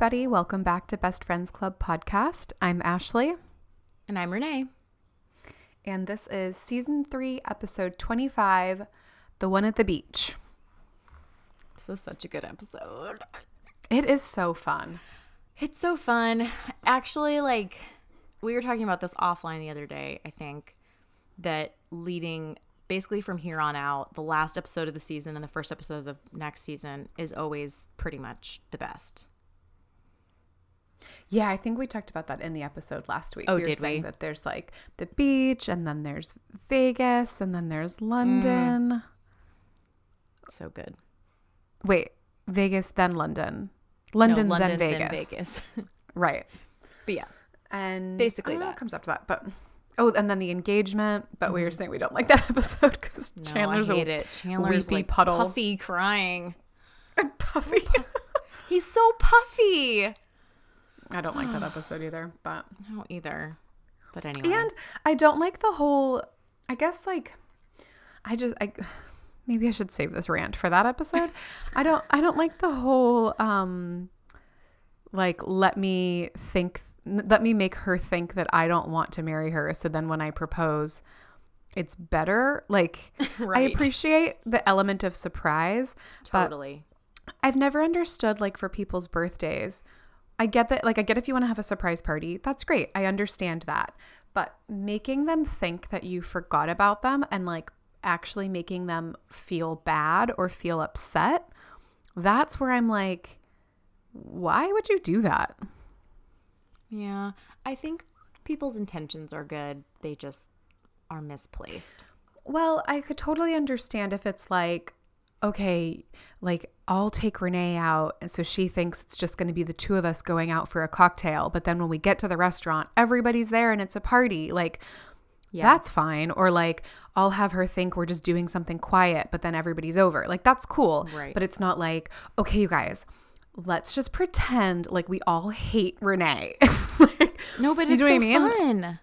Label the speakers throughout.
Speaker 1: everybody. Welcome back to Best Friends Club podcast. I'm Ashley,
Speaker 2: And I'm Renee.
Speaker 1: and this is season three, episode 25 The One at the Beach.
Speaker 2: This is such a good episode.
Speaker 1: It is so fun.
Speaker 2: It's so fun. Actually, like, we were talking about this offline the other day, I think, that leading basically from here on out, the last episode of the season and the first episode of the next season is always pretty much the best.
Speaker 1: Yeah, I think we talked about that in the episode last week.
Speaker 2: Oh,
Speaker 1: we were
Speaker 2: did
Speaker 1: saying
Speaker 2: we?
Speaker 1: that there's like the beach, and then there's Vegas, and then there's London. Mm.
Speaker 2: So good.
Speaker 1: Wait, Vegas, then London. London,
Speaker 2: no, London,
Speaker 1: then Vegas.
Speaker 2: Vegas.
Speaker 1: Right.
Speaker 2: but yeah,
Speaker 1: And
Speaker 2: Basically
Speaker 1: know
Speaker 2: that.
Speaker 1: what comes after that, but oh, and then the engagement. But we were mm. saying we don't like that episode because
Speaker 2: no,
Speaker 1: Chandler's
Speaker 2: I hate
Speaker 1: a
Speaker 2: it. Chandler's like
Speaker 1: puddle.
Speaker 2: puffy crying.
Speaker 1: puffy.
Speaker 2: He's so puffy.
Speaker 1: I don't like that episode either, but
Speaker 2: I don't either. But anyway.
Speaker 1: and I don't like the whole. I guess like, I just I maybe I should save this rant for that episode. I don't I don't like the whole um, like let me think let me make her think that I don't want to marry her. So then when I propose, it's better. Like I appreciate the element of surprise,
Speaker 2: totally.
Speaker 1: I've never understood like for people's birthdays. I get that like I get if you want to have a surprise party, that's great. I understand that. But making them think that you forgot about them and like actually making them feel bad or feel upset, that's where I'm like why would you do that?
Speaker 2: Yeah, I think people's intentions are good. They just are misplaced.
Speaker 1: Well, I could totally understand if it's like, okay, like I'll take Renee out. And so she thinks it's just going to be the two of us going out for a cocktail. But then when we get to the restaurant, everybody's there and it's a party. Like,
Speaker 2: Yeah.
Speaker 1: that's fine. Or like, I'll have her think we're just doing something quiet, but then everybody's over. Like, that's cool.
Speaker 2: Right.
Speaker 1: But it's not like, okay, you guys, let's just pretend like we all hate Renee. like,
Speaker 2: No, but it's so
Speaker 1: I mean?
Speaker 2: fun.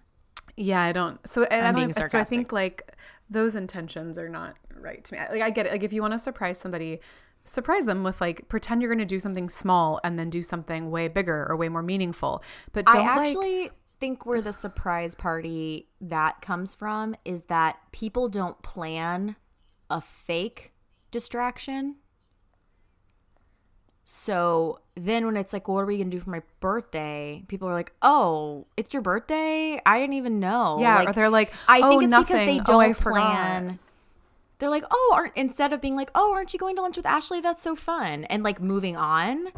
Speaker 1: yeah, I don't. So and I
Speaker 2: I'm
Speaker 1: don't,
Speaker 2: being
Speaker 1: so I think like those intentions are not right to me. Like I get it. Like if you want to surprise somebody, surprise them with like pretend you're going to do something small and then do something way bigger or way more meaningful. But don't
Speaker 2: I
Speaker 1: like
Speaker 2: actually think where the surprise party that comes from is that people don't plan a fake distraction. So then when it's like, what are we gonna do for my birthday? People are like, oh, it's your birthday? I didn't even know.
Speaker 1: yeah.
Speaker 2: Like,
Speaker 1: or they're like,
Speaker 2: I
Speaker 1: oh,
Speaker 2: think it's
Speaker 1: nothing.
Speaker 2: because they
Speaker 1: oh,
Speaker 2: don't
Speaker 1: forgot.
Speaker 2: plan. They're like, oh, aren't instead of being like, oh, aren't you going to lunch with Ashley? That's so fun, and like moving on,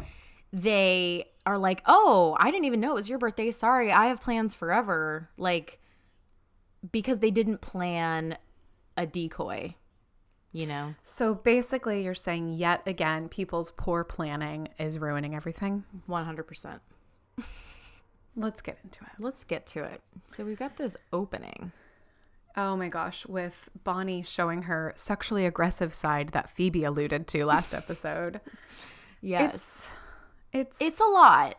Speaker 2: they are like, oh, I didn't even know it was your birthday. Sorry, I have plans forever. Like, because they didn't plan a decoy, you know.
Speaker 1: So basically, you're saying yet again, people's poor planning is ruining everything.
Speaker 2: One hundred percent.
Speaker 1: Let's get into it.
Speaker 2: Let's get to it. So we've got this opening.
Speaker 1: Oh my gosh, with Bonnie showing her sexually aggressive side that Phoebe alluded to last episode.
Speaker 2: Yes,
Speaker 1: It's it's
Speaker 2: it's a lot.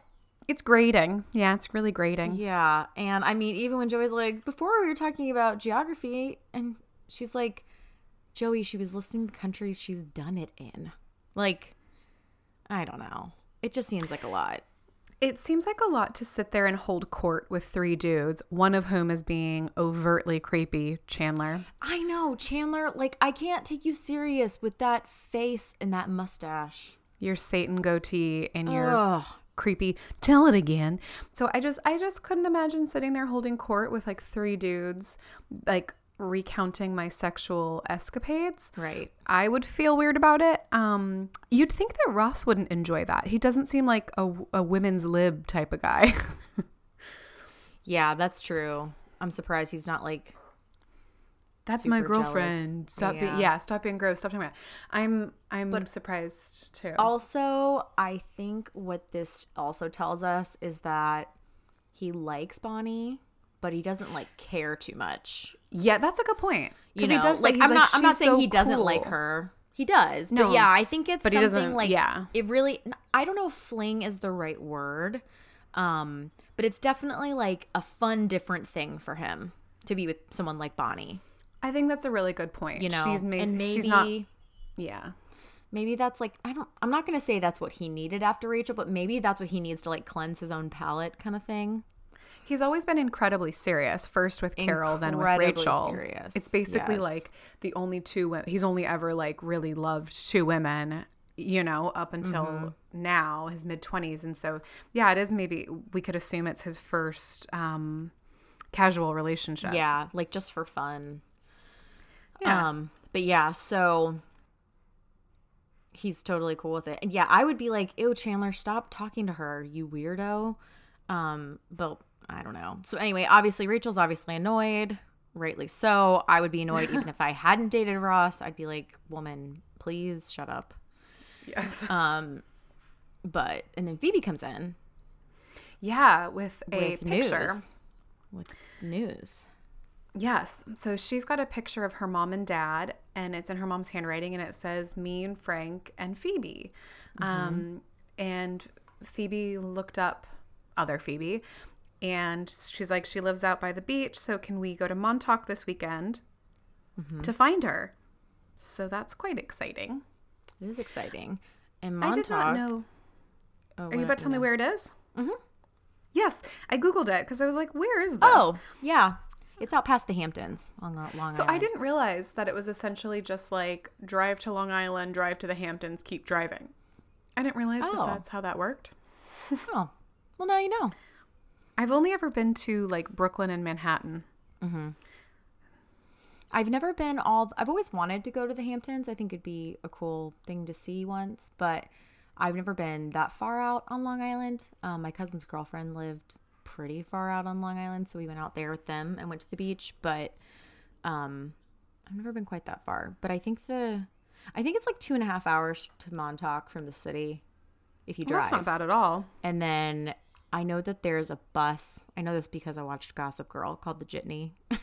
Speaker 1: It's grating. Yeah, it's really grating.
Speaker 2: Yeah. And I mean, even when Joey's like, before we were talking about geography, and she's like, Joey, she was listing the countries she's done it in. Like, I don't know. It just seems like a lot.
Speaker 1: It seems like a lot to sit there and hold court with three dudes, one of whom is being overtly creepy, Chandler.
Speaker 2: I know, Chandler, like, I can't take you serious with that face and that mustache.
Speaker 1: Your Satan goatee and your
Speaker 2: Ugh.
Speaker 1: creepy tell it again. So I just I just couldn't imagine sitting there holding court with like three dudes like recounting my sexual escapades.
Speaker 2: Right.
Speaker 1: I would feel weird about it. Um, you'd think that Ross wouldn't enjoy that. He doesn't seem like a, a women's lib type of guy.
Speaker 2: Yeah, that's true. I'm surprised he's not like,
Speaker 1: That's my
Speaker 2: super jealous.
Speaker 1: girlfriend. Stop being
Speaker 2: Yeah.
Speaker 1: yeah, stop being gross. Stop talking about. It. I'm I'm surprised too.
Speaker 2: Also, I think what this also tells us is that he likes Bonnie, but he doesn't like care too much.
Speaker 1: yeah, that's a good point.
Speaker 2: You know,
Speaker 1: he does
Speaker 2: like I'm not. I'm not saying
Speaker 1: so
Speaker 2: he doesn't
Speaker 1: cool."
Speaker 2: like her. He does.
Speaker 1: No,
Speaker 2: but yeah, I think it's
Speaker 1: but he
Speaker 2: something
Speaker 1: doesn't-
Speaker 2: like
Speaker 1: yeah.
Speaker 2: It really. I don't know if fling is the right word, um, but it's definitely like a fun, different thing for him to be with someone like Bonnie.
Speaker 1: I think that's a really good point.
Speaker 2: You know,
Speaker 1: she's
Speaker 2: and maybe
Speaker 1: she's not yeah.
Speaker 2: maybe that's like I don't I'm not going to say that's what he needed after Rachel, but maybe that's what he needs to like cleanse his own palate kind of thing.
Speaker 1: He's always been incredibly serious. First with Carol, then with Rachel.
Speaker 2: serious,
Speaker 1: It's basically
Speaker 2: yes.
Speaker 1: like the only two. wo- He's only ever like really loved two women. You know, up until
Speaker 2: Mm-hmm.
Speaker 1: now, his mid twenties, and so yeah, it is. Maybe we could assume it's his first um, casual relationship.
Speaker 2: Yeah, like just for fun.
Speaker 1: Yeah.
Speaker 2: Um, but yeah, so he's totally cool with it. And yeah, I would be like, ew, Chandler, stop talking to her, you weirdo. Um, but I don't know. So anyway, obviously Rachel's obviously annoyed, rightly so. I would be annoyed even if I hadn't dated Ross. I'd be like, woman, please shut up.
Speaker 1: Yes.
Speaker 2: Um, but and then Phoebe comes in
Speaker 1: yeah, with a
Speaker 2: with
Speaker 1: picture.
Speaker 2: news. With news.
Speaker 1: Yes. So she's got a picture of her mom and dad, and it's in her mom's handwriting, and it says me and Frank and Phoebe. Um, and Phoebe looked up other Phoebe, and she's like, she lives out by the beach. So can we go to Montauk this weekend to find her? So that's quite exciting.
Speaker 2: It is exciting. And Montauk.
Speaker 1: I did not know.
Speaker 2: Oh,
Speaker 1: Are you about to tell me where it is? Mm-hmm. Yes, I googled it because I was like, "Where is this?"
Speaker 2: Oh, yeah. It's out past the Hamptons on Long Island.
Speaker 1: So I didn't realize that it was essentially just like drive to Long Island, drive to the Hamptons, keep driving. I didn't realize
Speaker 2: Oh.
Speaker 1: that that's how that worked.
Speaker 2: Oh, well, now you know.
Speaker 1: I've only ever been to like Brooklyn and Manhattan.
Speaker 2: I've never been all. I've always wanted to go to the Hamptons. I think it'd be a cool thing to see once, but I've never been that far out on Long Island. Um, my cousin's girlfriend lived pretty far out on Long Island, so we went out there with them and went to the beach. But um, I've never been quite that far. But I think the, I think it's like two and a half hours to Montauk from the city, if you
Speaker 1: Well,
Speaker 2: drive.
Speaker 1: that's not bad at all.
Speaker 2: And then I know that there's a bus. I know this because I watched Gossip Girl called the Jitney.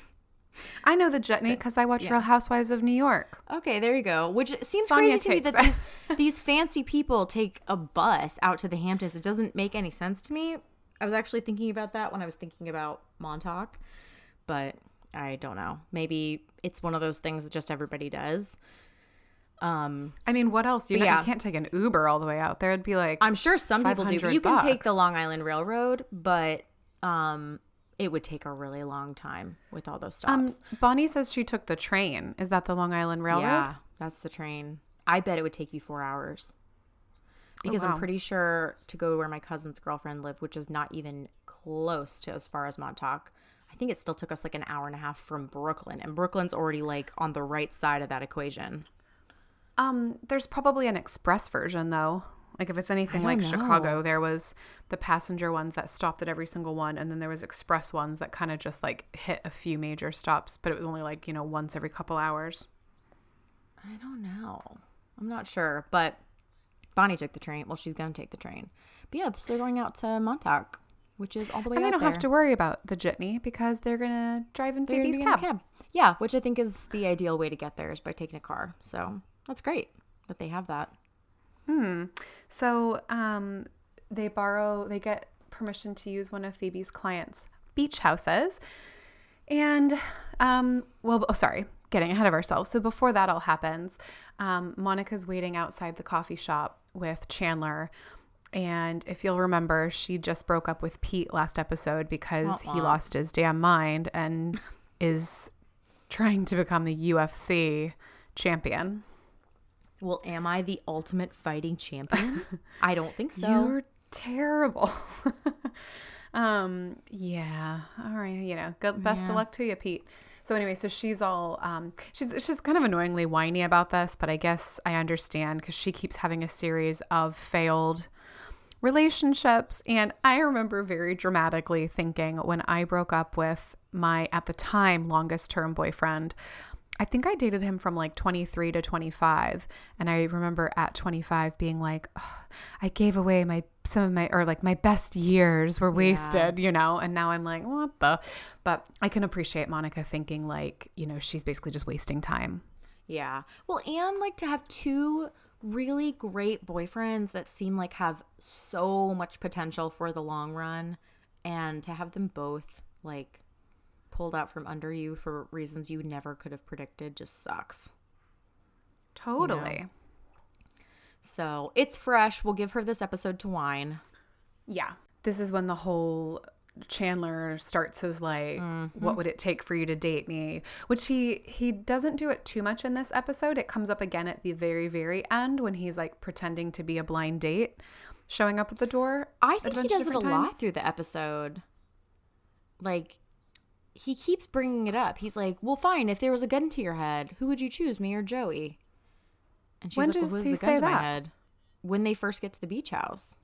Speaker 1: I know the Jitney because I watch
Speaker 2: yeah.
Speaker 1: Real Housewives of New York.
Speaker 2: okay, there you go. Which seems
Speaker 1: Sonia
Speaker 2: crazy to me that these these fancy people take a bus out to the Hamptons. It doesn't make any sense to me. I was actually thinking about that when I was thinking about Montauk, but I don't know. Maybe it's one of those things that just everybody does. Um,
Speaker 1: I mean, what else? You,
Speaker 2: yeah.
Speaker 1: you can't take an Uber all the way out there. It'd be like
Speaker 2: I'm sure some people do. But
Speaker 1: 500
Speaker 2: you can take the. Long Island Railroad, but um, it would take a really long time with all those
Speaker 1: um,
Speaker 2: stops.
Speaker 1: Bonnie says she took the train. Is that the Long Island Railroad?
Speaker 2: Yeah, that's the train. I bet it would take you four hours. Because
Speaker 1: wow.
Speaker 2: I'm pretty sure to go to where my cousin's girlfriend lived, which is not even close to as far as Montauk, I think it still took us like an hour and a half from Brooklyn. And Brooklyn's already like on the right side of that equation.
Speaker 1: Um, there's probably an express version though. Like if it's anything like
Speaker 2: know.
Speaker 1: Chicago, there was the passenger ones that stopped at every single one, and then there was express ones that kind of just like hit a few major stops, but it was only like you know once every couple hours.
Speaker 2: I don't know. I'm not sure. But Bonnie took the train. Well, she's going to take the train. But yeah, they're going out to Montauk, which is all the way
Speaker 1: And they don't
Speaker 2: there.
Speaker 1: have to worry about the jitney because they're gonna drive in
Speaker 2: They're
Speaker 1: Phoebe's
Speaker 2: the
Speaker 1: cab.
Speaker 2: Yeah, which I think is the ideal way to get there is by taking a car. So that's great that they have that. Hmm.
Speaker 1: So um, they borrow, they get permission to use one of Phoebe's clients' beach houses. And, um, well, oh, sorry, getting ahead of ourselves. So before that all happens, um, Monica's waiting outside the coffee shop with Chandler. And if you'll remember, she just broke up with Pete last episode because he lost his damn mind and is trying to become the UFC champion.
Speaker 2: Well, am I the ultimate fighting champion? I don't think so.
Speaker 1: You're terrible. um, yeah. All right. You know, good, best
Speaker 2: Yeah.
Speaker 1: of luck to you, Pete. So anyway, so she's all um, she's she's kind of annoyingly whiny about this, but I guess I understand because she keeps having a series of failed relationships, and I remember very dramatically thinking when I broke up with my at the time longest term boyfriend. I think I dated him from like 23 to 25 and I remember at 25 being like "Ugh, I gave away my some of my or like my best years were wasted, you know, and now I'm like what the but I can appreciate Monica thinking like, you know, she's basically just wasting time.
Speaker 2: Yeah. Well, and like to have two really great boyfriends that seem like have so much potential for the long run and to have them both like pulled out from under you for reasons you never could have predicted just sucks.
Speaker 1: Totally.
Speaker 2: So it's fresh. We'll give her this episode to whine.
Speaker 1: Yeah. This is when the whole Chandler starts his like mm-hmm. what would it take for you to date me which he he doesn't do it too much in this episode it comes up again at the very very end when he's like pretending to be a blind date showing up at the door
Speaker 2: I think he does it a
Speaker 1: different
Speaker 2: lot
Speaker 1: times.
Speaker 2: through the episode. Like, he keeps bringing it up. He's like, "Well, fine. If there was a gun to your head, who would you choose, me or Joey?" And she's
Speaker 1: When
Speaker 2: like, well,
Speaker 1: does
Speaker 2: "Who's the gun
Speaker 1: say
Speaker 2: to my head?" When they first get to the beach house.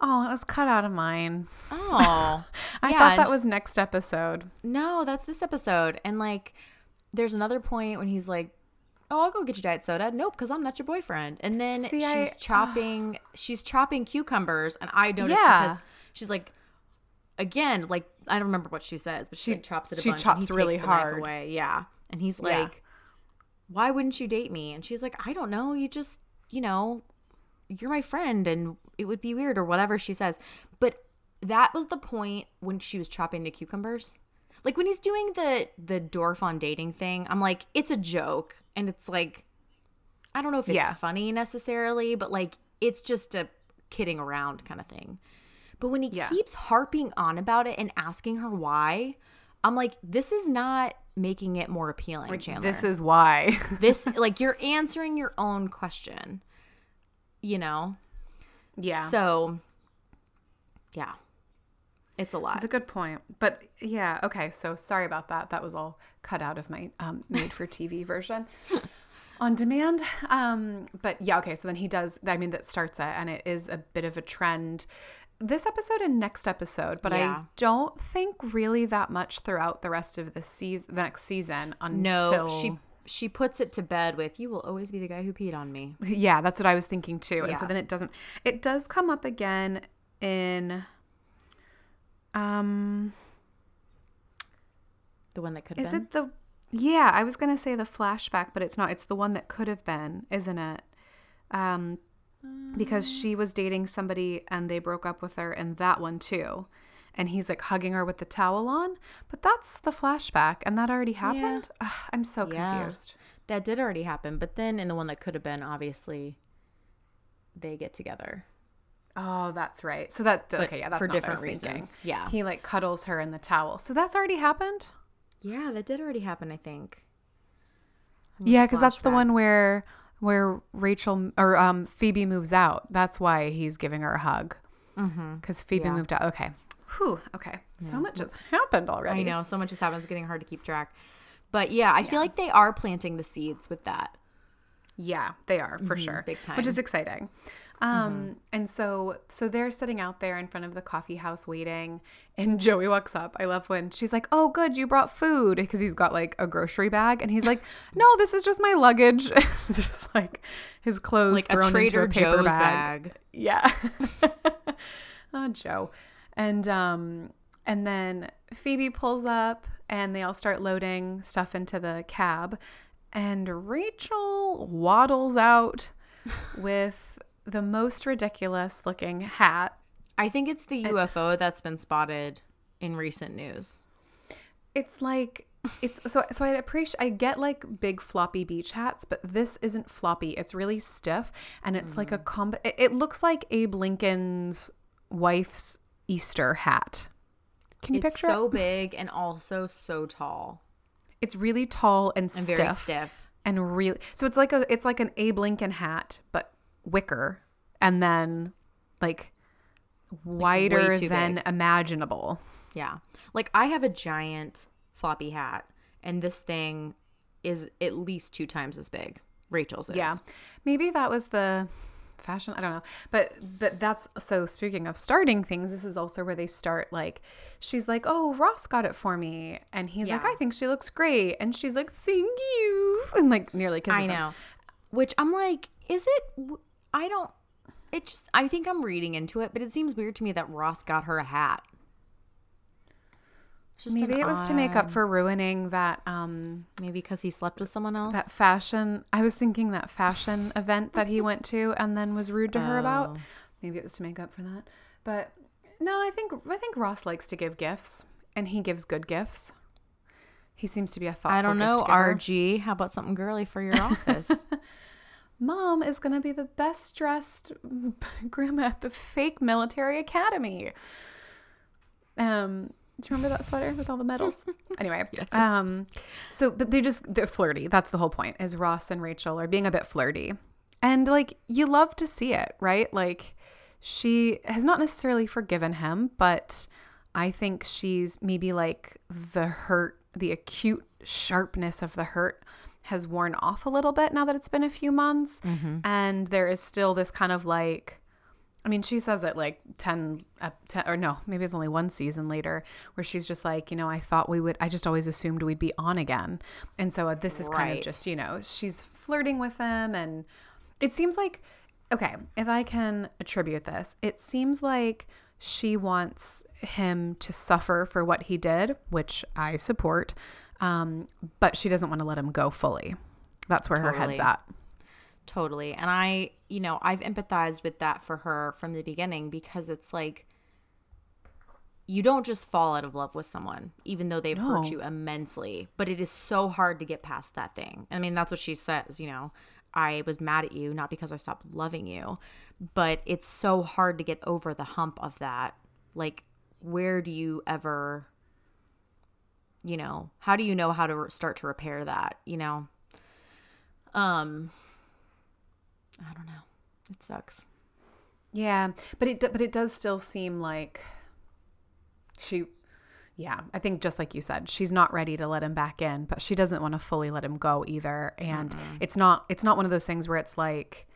Speaker 1: oh it was cut out of mine
Speaker 2: Oh,
Speaker 1: i
Speaker 2: Yeah,
Speaker 1: thought that was next episode
Speaker 2: no. That's this episode. And like, there's another point when he's like, "Oh, I'll go get you diet soda." Nope, because I'm not your boyfriend. And then
Speaker 1: See,
Speaker 2: she's
Speaker 1: I-
Speaker 2: chopping. she's chopping cucumbers, and I noticed
Speaker 1: Yeah.
Speaker 2: because she's like, again, like I don't remember what she says, but she, like, chops it a
Speaker 1: she
Speaker 2: bunch.
Speaker 1: chops really
Speaker 2: takes the knife
Speaker 1: hard.
Speaker 2: away. Yeah, and he's
Speaker 1: Yeah.
Speaker 2: like, "Why wouldn't you date me?" And she's like, "I don't know. You just, you know, you're my friend, and it would be weird or whatever she says." But that was the point when she was chopping the cucumbers. Like when he's doing the the dwarf on dating thing, I'm like, it's a joke, and it's like, I don't know if it's
Speaker 1: Yeah.
Speaker 2: funny necessarily, but like it's just a kidding around kind of thing. But when he
Speaker 1: Yeah.
Speaker 2: keeps harping on about it and asking her why, I'm like, this is not making it more appealing, Chandler.
Speaker 1: this is why
Speaker 2: this like you're answering your own question. You know?
Speaker 1: yeah
Speaker 2: So yeah. It's a lot.
Speaker 1: It's a good point. But yeah, okay. So sorry about that. That was all cut out of my um, made for TV version on demand. Um, but yeah, okay. So then he does, I mean, that starts it and it is a bit of a trend this episode and next episode, but
Speaker 2: Yeah.
Speaker 1: I don't think really that much throughout the rest of the season, the next season
Speaker 2: no,
Speaker 1: until
Speaker 2: she she puts it to bed with you will always be the guy who peed on me.
Speaker 1: Yeah, that's what I was thinking too. And so then it doesn't it does come up again in um
Speaker 2: The one that could have
Speaker 1: Is
Speaker 2: been.
Speaker 1: it the? Yeah, I was gonna say the flashback, but it's not. It's the one that could have been, isn't it? Um, because she was dating somebody and they broke up with her, and that one too. And he's like hugging her with the towel on, but that's the flashback, and that already happened. Ugh, I'm so
Speaker 2: Yeah.
Speaker 1: confused.
Speaker 2: That did already happen, but then in the one that could have been, obviously, they get together.
Speaker 1: Oh, that's right. So that
Speaker 2: But
Speaker 1: okay, yeah, that's
Speaker 2: for
Speaker 1: not what I
Speaker 2: different
Speaker 1: was thinking.
Speaker 2: reasons. Yeah.
Speaker 1: he like cuddles her in the towel. So that's already happened.
Speaker 2: Yeah, that did already happen. I think.
Speaker 1: Yeah, because that's the one where where Rachel or um Phoebe moves out. That's why he's giving her a hug. Because Phoebe
Speaker 2: Yeah.
Speaker 1: moved out. Okay. Whew. Okay. So much has happened already.
Speaker 2: I know so much has happened. It's getting hard to keep track. But yeah, I feel like they are planting the seeds with that.
Speaker 1: Yeah, they are for sure.
Speaker 2: big time.
Speaker 1: Which is exciting. Um, and so so they're sitting out there in front of the coffee house waiting, and Joey walks up. I love when she's like, "Oh, good, you brought food," because he's got like a grocery bag, and he's like, "No, this is just my luggage." it's just like his clothes
Speaker 2: Like a
Speaker 1: thrown
Speaker 2: Trader
Speaker 1: into a paper
Speaker 2: Joe's
Speaker 1: bag.
Speaker 2: bag.
Speaker 1: Yeah. oh, Joe. And um and then Phoebe pulls up and they all start loading stuff into the cab and Rachel waddles out with the most ridiculous looking hat.
Speaker 2: I think it's the UFO that's been spotted in recent news.
Speaker 1: It's like it's so so I appreciate I get like big floppy beach hats, but this isn't floppy. It's really stiff and it's like a mm. comb it, it looks like Abe Lincoln's wife's Easter hat. Can you
Speaker 2: It's
Speaker 1: picture it?
Speaker 2: so big and also so tall
Speaker 1: It's really tall and,
Speaker 2: and
Speaker 1: stiff,
Speaker 2: very stiff.
Speaker 1: and really. So it's like a it's like an Abe Lincoln hat, but wicker, and then like wider
Speaker 2: too
Speaker 1: than
Speaker 2: big.
Speaker 1: imaginable.
Speaker 2: Yeah. Like I have a giant floppy hat and this thing is at least two times as big. Rachel's is.
Speaker 1: Yeah, maybe that was the fashion. I don't know, but but that's so. Speaking of starting things, this is also where they start. Like she's like, "Oh, Ross got it for me," and he's like, "I think she looks great," and she's like, "Thank you," and like nearly kisses
Speaker 2: I
Speaker 1: him.
Speaker 2: know. Which I'm like, is it? I don't. It just. I think I'm reading into it, but it seems weird to me that Ross got her a hat. Just
Speaker 1: Maybe it was to make up for ruining that um
Speaker 2: Maybe because he slept with someone else.
Speaker 1: that fashion. I was thinking that fashion event that he went to and then was rude to her about.
Speaker 2: Oh.
Speaker 1: Maybe it was to make up for that. But no, I think I think Ross likes to give gifts and he gives good gifts. He seems to be a thoughtful
Speaker 2: I don't know.
Speaker 1: gift giver.
Speaker 2: RG. How about something girly for your office?
Speaker 1: Mom is going to be the best dressed grandma at the fake military academy. Um, do you remember that sweater with all the medals? anyway,
Speaker 2: Yes.
Speaker 1: um, so but they just they're flirty. That's the whole point. Is Ross and Rachel are being a bit flirty, and like you love to see it, right? Like she has not necessarily forgiven him, but I think she's maybe like the hurt, the acute sharpness of the hurt has worn off a little bit now that it's been a few months, and there is still this kind of like I mean, she says it like 10, uh, 10, or no, maybe it's only one season later where she's just like, you know, I thought we would, I just always assumed we'd be on again. And so uh, this is kind of just, you know, she's flirting with him. And it seems like, okay, if I can attribute this, it seems like she wants him to suffer for what he did, which I support. Um, but she doesn't want to let him go fully. That's where her head's at.
Speaker 2: Totally. And I, you know, I've empathized with that for her from the beginning because it's like you don't just fall out of love with someone, even though they've hurt you immensely. But it is so hard to get past that thing. I mean, that's what she says, you know. I was mad at you, not because I stopped loving you, but it's so hard to get over the hump of that. Like, where do you ever, you know, how do you know how to start to repair that, you know? Um, I don't know. It sucks.
Speaker 1: Yeah, but it but it does still seem like she yeah, I think just like you said, she's not ready to let him back in, but she doesn't want to fully let him go either. And it's not it's not one of those things where it's like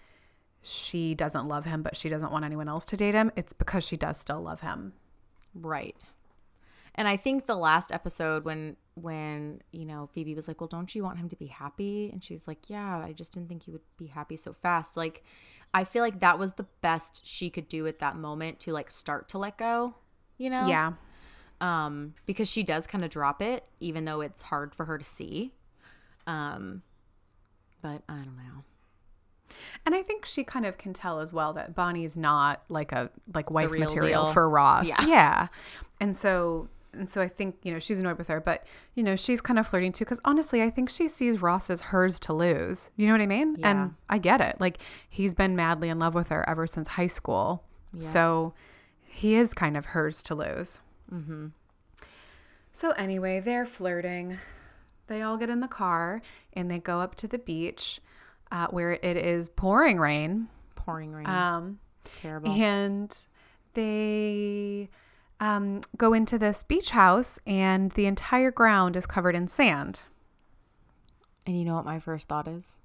Speaker 1: she doesn't love him, but she doesn't want anyone else to date him. It's because she does still love him.
Speaker 2: Right. And I think the last episode when when, you know, Phoebe was like, "Well, don't you want him to be happy?" and she's like, "Yeah, I just didn't think he would be happy so fast." Like I feel like that was the best she could do at that moment to like start to let go, you know?
Speaker 1: Yeah.
Speaker 2: Um because she does kind of drop it even though it's hard for her to see. Um but I don't know.
Speaker 1: And I think she kind of can tell as well that Bonnie's not like a like wife material
Speaker 2: deal.
Speaker 1: for Ross.
Speaker 2: Yeah.
Speaker 1: Yeah. And so and so I think, you know, she's annoyed with her, but you know, she's kind of flirting too cuz honestly, I think she sees Ross as hers to lose. You know what I mean?
Speaker 2: Yeah.
Speaker 1: And I get it. Like he's been madly in love with her ever since high school. So he is kind of hers to lose.
Speaker 2: Mhm.
Speaker 1: So anyway, they're flirting. They all get in the car and they go up to the beach uh, where it is pouring rain.
Speaker 2: Pouring rain.
Speaker 1: Um,
Speaker 2: Terrible.
Speaker 1: and they um, go into this beach house, and the entire ground is covered in sand.
Speaker 2: and you know what my first thought is?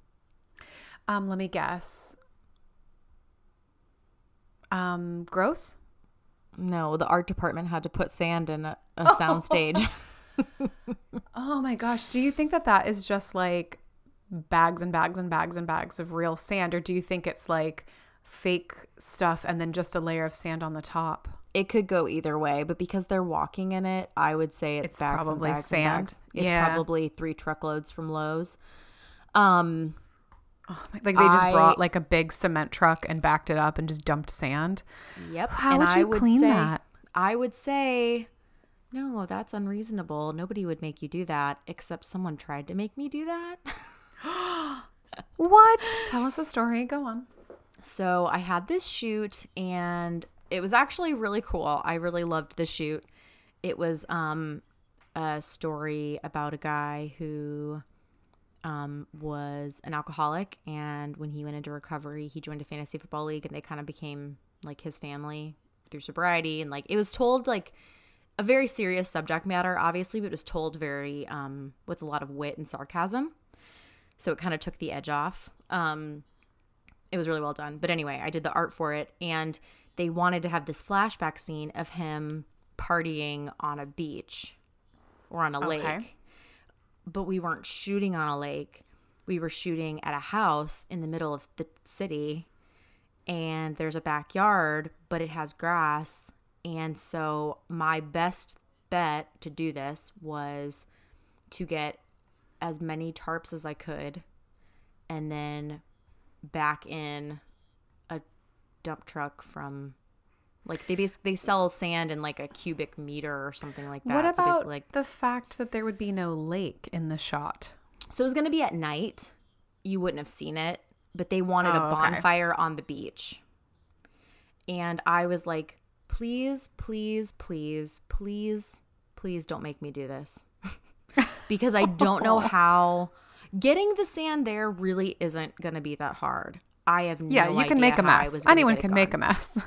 Speaker 1: Um, let me guess. Um, gross.
Speaker 2: No, the art department had to put sand in a, a soundstage.
Speaker 1: Oh my gosh. Do you think that that is just like bags and bags and bags and bags of real sand, or do you think it's like fake stuff and then just a layer of sand on the top?
Speaker 2: it could go either way, but because they're walking in it, I would say it's,
Speaker 1: It's probably sand.
Speaker 2: It's
Speaker 1: Yeah.
Speaker 2: probably three truckloads from Lowe's. Um,
Speaker 1: Oh my, like they just
Speaker 2: I-
Speaker 1: brought like a big cement truck and backed it up and just dumped sand.
Speaker 2: yep.
Speaker 1: How
Speaker 2: and
Speaker 1: would
Speaker 2: I
Speaker 1: you
Speaker 2: would
Speaker 1: clean
Speaker 2: say,
Speaker 1: that?
Speaker 2: I would say, no, that's unreasonable. Nobody would make you do that, except someone tried to make me do that.
Speaker 1: What? Tell us a story. Go on.
Speaker 2: So I had this shoot and it was actually really cool. I really loved the shoot. It was um a story about a guy who um was an alcoholic and when he went into recovery, he joined a fantasy football league and they kind of became like his family through sobriety and like it was told like a very serious subject matter obviously, but it was told very um with a lot of wit and sarcasm. So it kind of took the edge off. Um it was really well done. But anyway, I did the art for it and they wanted to have this flashback scene of him partying on a beach or on a
Speaker 1: Okay.
Speaker 2: lake. But we weren't shooting on a lake. We were shooting at a house in the middle of the city and there's a backyard, but it has grass. And so my best bet to do this was to get as many tarps as I could and then back in a dump truck from like they bas- they sell sand in like a cubic meter or something like that.
Speaker 1: what about
Speaker 2: basically like
Speaker 1: the fact that there would be no lake in the shot?
Speaker 2: so it was gonna be at night. You wouldn't have seen it. but they wanted
Speaker 1: Oh,
Speaker 2: a
Speaker 1: okay.
Speaker 2: bonfire on the beach. And I was like, please, please, please, please, please don't make me do this. because I don't know how getting the sand there really isn't going to be that hard. I have no
Speaker 1: Yeah, you can make a mess. Anyone can make a mess.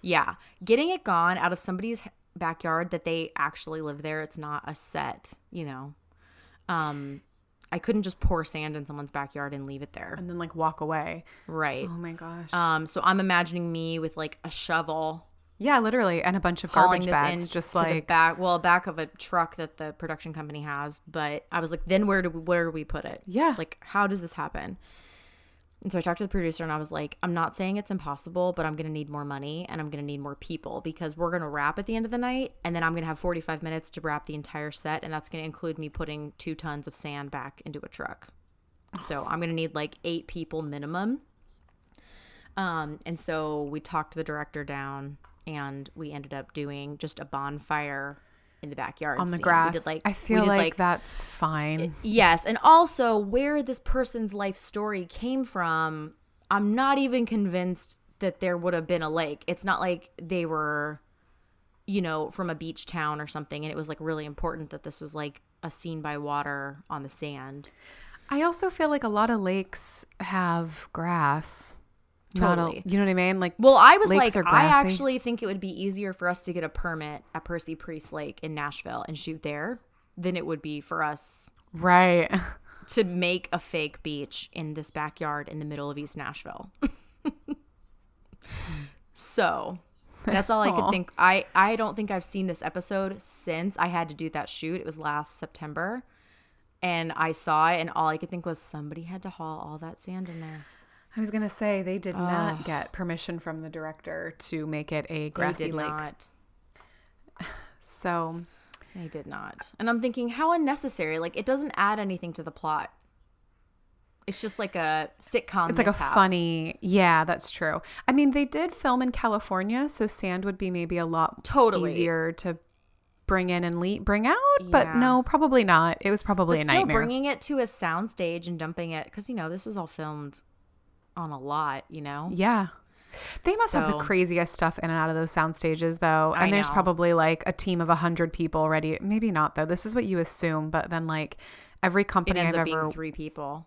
Speaker 2: Yeah. Getting it gone out of somebody's backyard that they actually live there, it's not a set, you know. Um I couldn't just pour sand in someone's backyard and leave it there.
Speaker 1: and then like walk away.
Speaker 2: Right.
Speaker 1: Oh my gosh.
Speaker 2: Um so I'm imagining me with like a shovel
Speaker 1: yeah, literally, and a bunch of garbage
Speaker 2: this
Speaker 1: bags, just
Speaker 2: to
Speaker 1: like
Speaker 2: back well back of a truck that the production company has but i was like then where do we, where do we put it?
Speaker 1: Yeah.
Speaker 2: like how does this happen? And so i talked to the producer and i was like i'm not saying it's impossible but i'm gonna need more money and i'm gonna need more people because we're gonna wrap at the end of the night and then i'm gonna have 45 minutes to wrap the entire set and that's gonna include me putting two tons of sand back into a truck. So i'm gonna need like eight people minimum. Um, and so we talked the director down and we ended up doing just a bonfire in the backyard
Speaker 1: on the
Speaker 2: scene.
Speaker 1: grass.
Speaker 2: We did like
Speaker 1: I
Speaker 2: we
Speaker 1: feel
Speaker 2: did,
Speaker 1: like, that's fine.
Speaker 2: yes, and also where this person's life story came from, I'm not even convinced that there would have been a lake. It's not like they were you know, from a beach town or something and it was like really important that this was like a scene by water on the sand.
Speaker 1: I also feel like a lot of lakes have grass.
Speaker 2: Totally.
Speaker 1: a, you know what I mean? Like,
Speaker 2: Well, I was like, I actually think it would be easier for us to get a permit at Percy Priest Lake in Nashville and shoot there than it would be for us
Speaker 1: right.
Speaker 2: to make a fake beach in this backyard in the middle of East Nashville. so that's all I could think. I, I don't think I've seen this episode since I had to do that shoot. It was last September. And I saw it, and all I could think was somebody had to haul all that sand in there.
Speaker 1: I was gonna say they did not get permission from the director to make it a grassy
Speaker 2: they did
Speaker 1: lake.
Speaker 2: not.
Speaker 1: So
Speaker 2: They did not. And I'm thinking, how unnecessary. Like, it doesn't add anything to the plot. It's just like a sitcom.
Speaker 1: it's like a funny. Yeah, that's true. I mean, they did film in California, so sand would be maybe a lot
Speaker 2: Totally.
Speaker 1: easier to bring in and le- bring out. But
Speaker 2: Yeah.
Speaker 1: no, probably not. It was probably
Speaker 2: But
Speaker 1: a
Speaker 2: still
Speaker 1: nightmare.
Speaker 2: bringing it to a soundstage and dumping it, because, you know, this was all filmed on a lot, you know?
Speaker 1: Yeah. They must have the craziest stuff in and out of those sound stages, though.
Speaker 2: I
Speaker 1: And there's
Speaker 2: know.
Speaker 1: probably like a team of 100 people ready. Maybe not, though. This is what you assume. But then, like, every
Speaker 2: It
Speaker 1: company
Speaker 2: ends
Speaker 1: I've
Speaker 2: up
Speaker 1: ever.
Speaker 2: being three people.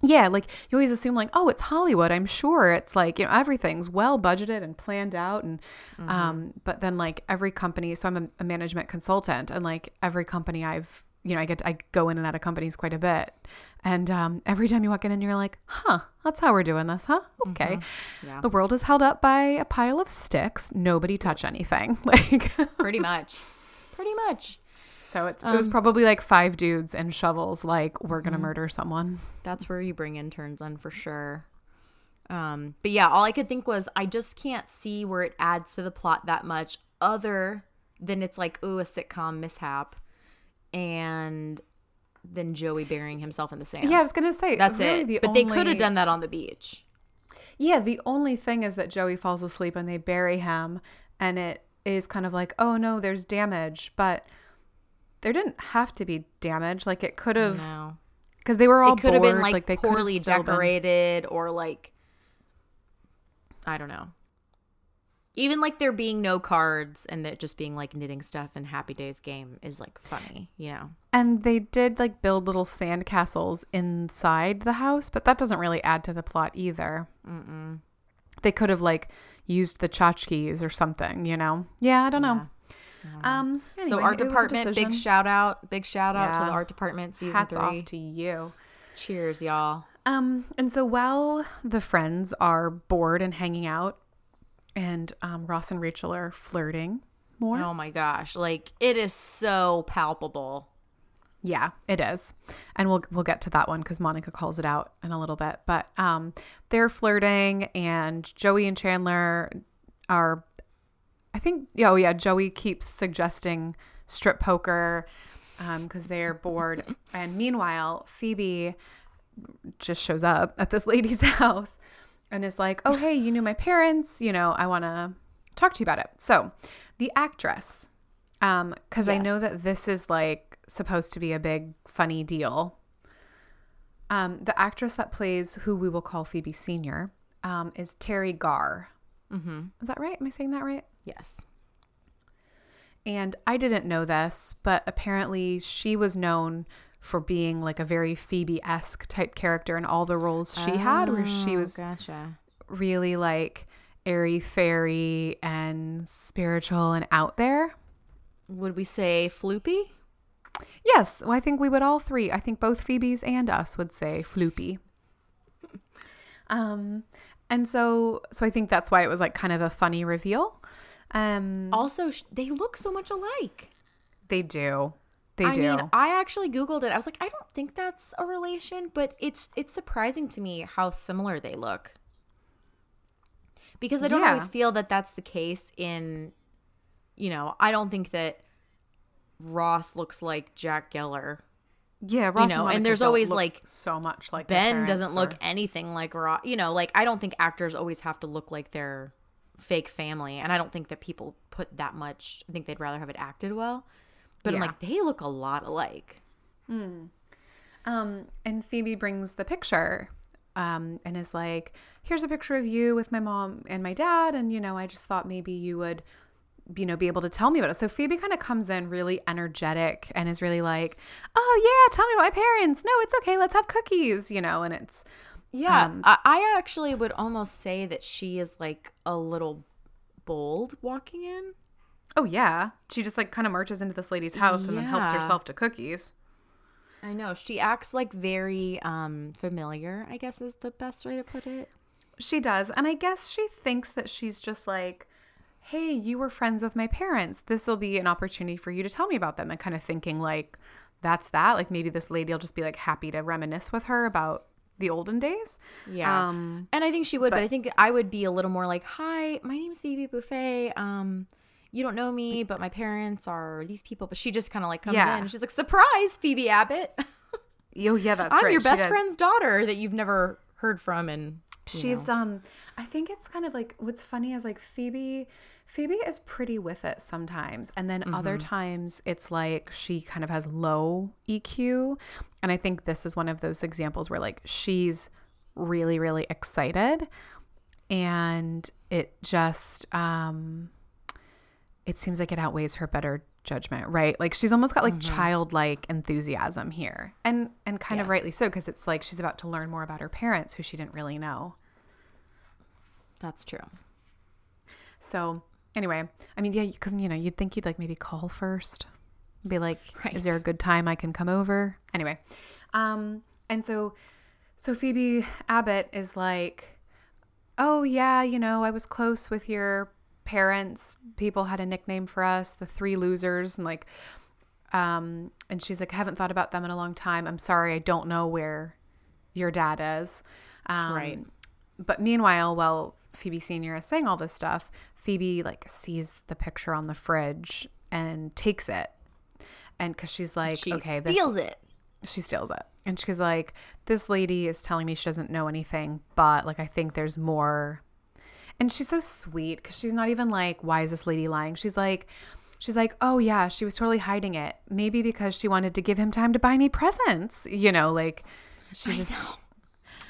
Speaker 1: Yeah, like, you always assume, like, oh, it's Hollywood. I'm sure it's like, you know, everything's well budgeted and planned out. And,
Speaker 2: Mm-hmm.
Speaker 1: um, but then, like, every company, so I'm a, a management consultant, and like, every company I've, you know, I get, I go in and out of companies quite a bit. And um, every time you walk in and you're like, huh, that's how we're doing this, huh? Okay.
Speaker 2: Yeah.
Speaker 1: The world is held up by a pile of sticks. Nobody touch anything. Like,
Speaker 2: Pretty much. Pretty much.
Speaker 1: so it's, it
Speaker 2: Um,
Speaker 1: was probably like five dudes and shovels. Like, we're
Speaker 2: Mm-hmm.
Speaker 1: gonna murder someone.
Speaker 2: That's where you bring interns on for sure. Um, but yeah, all I could think was I just can't see where it adds to the plot that much other than it's like, ooh, a sitcom mishap and then Joey burying himself in the sand.
Speaker 1: Yeah, I was gonna say
Speaker 2: That's
Speaker 1: really
Speaker 2: it.
Speaker 1: The
Speaker 2: but they could have done that on the beach.
Speaker 1: Yeah, the only thing is that Joey falls asleep and they bury him, and it is kind of like, oh no, there's damage, but there didn't have to be damage. Like it could have,
Speaker 2: No.
Speaker 1: because they were all
Speaker 2: could have been like,
Speaker 1: they
Speaker 2: poorly
Speaker 1: still been-
Speaker 2: decorated or like I don't know. Even like there being no cards and that just being like knitting stuff and Happy Days game is like funny, you know.
Speaker 1: And they did like build little sand castles inside the house, but that doesn't really add to the plot either. Mm-mm. They could have like used the tchotchkes or something, you know? Yeah, I don't know. Um,
Speaker 2: so
Speaker 1: anyway,
Speaker 2: art
Speaker 1: it was a
Speaker 2: department, big shout out, big shout out to the art department season
Speaker 1: Hats
Speaker 2: three.
Speaker 1: off to you.
Speaker 2: Cheers, y'all.
Speaker 1: Um, and so while the friends are bored and hanging out, and um, Ross and Rachel are flirting more.
Speaker 2: Oh my gosh, like it is so palpable.
Speaker 1: Yeah, it is, and we'll we'll get to that one because Monica calls it out in a little bit. But um, they're flirting, and Joey and Chandler are. I think. Oh yeah, Joey keeps suggesting strip poker because they're bored, and meanwhile Phoebe just shows up at this lady's house and is like, "Oh hey, you knew my parents. You know, I want to talk to you about it." So, the actress um because i know that this is like supposed to be a big funny deal Um, the actress that plays who we will call Phoebe Senior um, is Teri Garr.
Speaker 2: Mm-hmm.
Speaker 1: Is that right? Am I saying that right?
Speaker 2: Yes.
Speaker 1: And I didn't know this, but apparently she was known for being like a very Phoebe esque type character in all the roles she had, where she
Speaker 2: Oh,
Speaker 1: was
Speaker 2: gotcha.
Speaker 1: really like airy fairy and spiritual and out there.
Speaker 2: Would we say floopy?
Speaker 1: Yes, well, I think we would all three. I think both Phoebe's and us would say floopy. Um, and so so I think that's why it was like kind of a funny reveal. Um,
Speaker 2: Also, sh- they look so much alike.
Speaker 1: they do, they
Speaker 2: I
Speaker 1: do.
Speaker 2: mean, I actually googled it. I was like, I don't think that's a relation, but it's it's surprising to me how similar they look. Because I don't
Speaker 1: Yeah.
Speaker 2: always feel that that's the case in you know, I don't think that Ross looks like Jack Geller.
Speaker 1: yeah, Ross
Speaker 2: know, and
Speaker 1: Monica
Speaker 2: there's always, like,
Speaker 1: so much like
Speaker 2: Ben doesn't look anything like Ross. You know, like I don't think actors always have to look like their fake family, and I don't think that people put that much. I think they'd rather have it acted well. But I'm like, they look a lot alike.
Speaker 1: Um, and Phoebe brings the picture um, and is like, here's a picture of you with my mom and my dad. And, you know, I just thought maybe you would, you know, be able to tell me about it. So Phoebe kind of comes in really energetic and is really like, oh, yeah, tell me about my parents. No, it's okay. Let's have cookies, you know, and it's,
Speaker 2: Yeah,
Speaker 1: Um,
Speaker 2: I, I actually would almost say that she is like a little bold walking in.
Speaker 1: Oh, yeah. She just like kind of marches into this lady's house and then helps herself to cookies.
Speaker 2: I know she acts like very um familiar. I guess is the best way to put it.
Speaker 1: She does. And I guess she thinks that she's just like, hey, you were friends with my parents. This will be an opportunity for you to tell me about them. And kind of thinking, like, that's that. Like, maybe this lady will just be like happy to reminisce with her about the olden days.
Speaker 2: Yeah,
Speaker 1: Um,
Speaker 2: and I think she would, but,
Speaker 1: but-
Speaker 2: I think I would be a little more like, "Hi, my name's Phoebe Buffay. Um, you don't know me, but my parents are these people." But she just kind of like comes
Speaker 1: Yeah.
Speaker 2: in. She's like, "Surprise, Phoebe Abbott!
Speaker 1: Oh, yeah, that's
Speaker 2: I'm
Speaker 1: right.
Speaker 2: your best friend's daughter that you've never heard from." And
Speaker 1: She's
Speaker 2: know.
Speaker 1: um I think it's kind of like what's funny is like Phoebe Phoebe is pretty with it sometimes and then other times it's like she kind of has low EQ and I think this is one of those examples where like she's really really excited and it just um it seems like it outweighs her better judgment right like she's almost got like childlike enthusiasm here and and kind of rightly so because it's like she's about to learn more about her parents who she didn't really know
Speaker 2: that's true.
Speaker 1: So anyway, I mean, yeah, because you know, you'd think you'd like maybe call first, be like,
Speaker 2: Right.
Speaker 1: "Is there a good time I can come over?" Anyway, um, and so, so Phoebe Abbott is like, "Oh yeah, you know, I was close with your parents. People had a nickname for us, the Three Losers, and like, um, and she's like, I haven't thought about them in a long time. I'm sorry, I don't know where your dad is." Um,
Speaker 2: Right.
Speaker 1: But meanwhile, while Phoebe Senior is saying all this stuff, Phoebe like sees the picture on the fridge and takes it, and because she's like,
Speaker 2: She
Speaker 1: okay, this,
Speaker 2: steals it.
Speaker 1: she steals it, and she's like, this lady is telling me she doesn't know anything, but like I think there's more. And she's so sweet because she's not even like, why is this lady lying? She's like, she's like, oh yeah, she was totally hiding it. Maybe because she wanted to give him time to buy me presents. You know, like she's just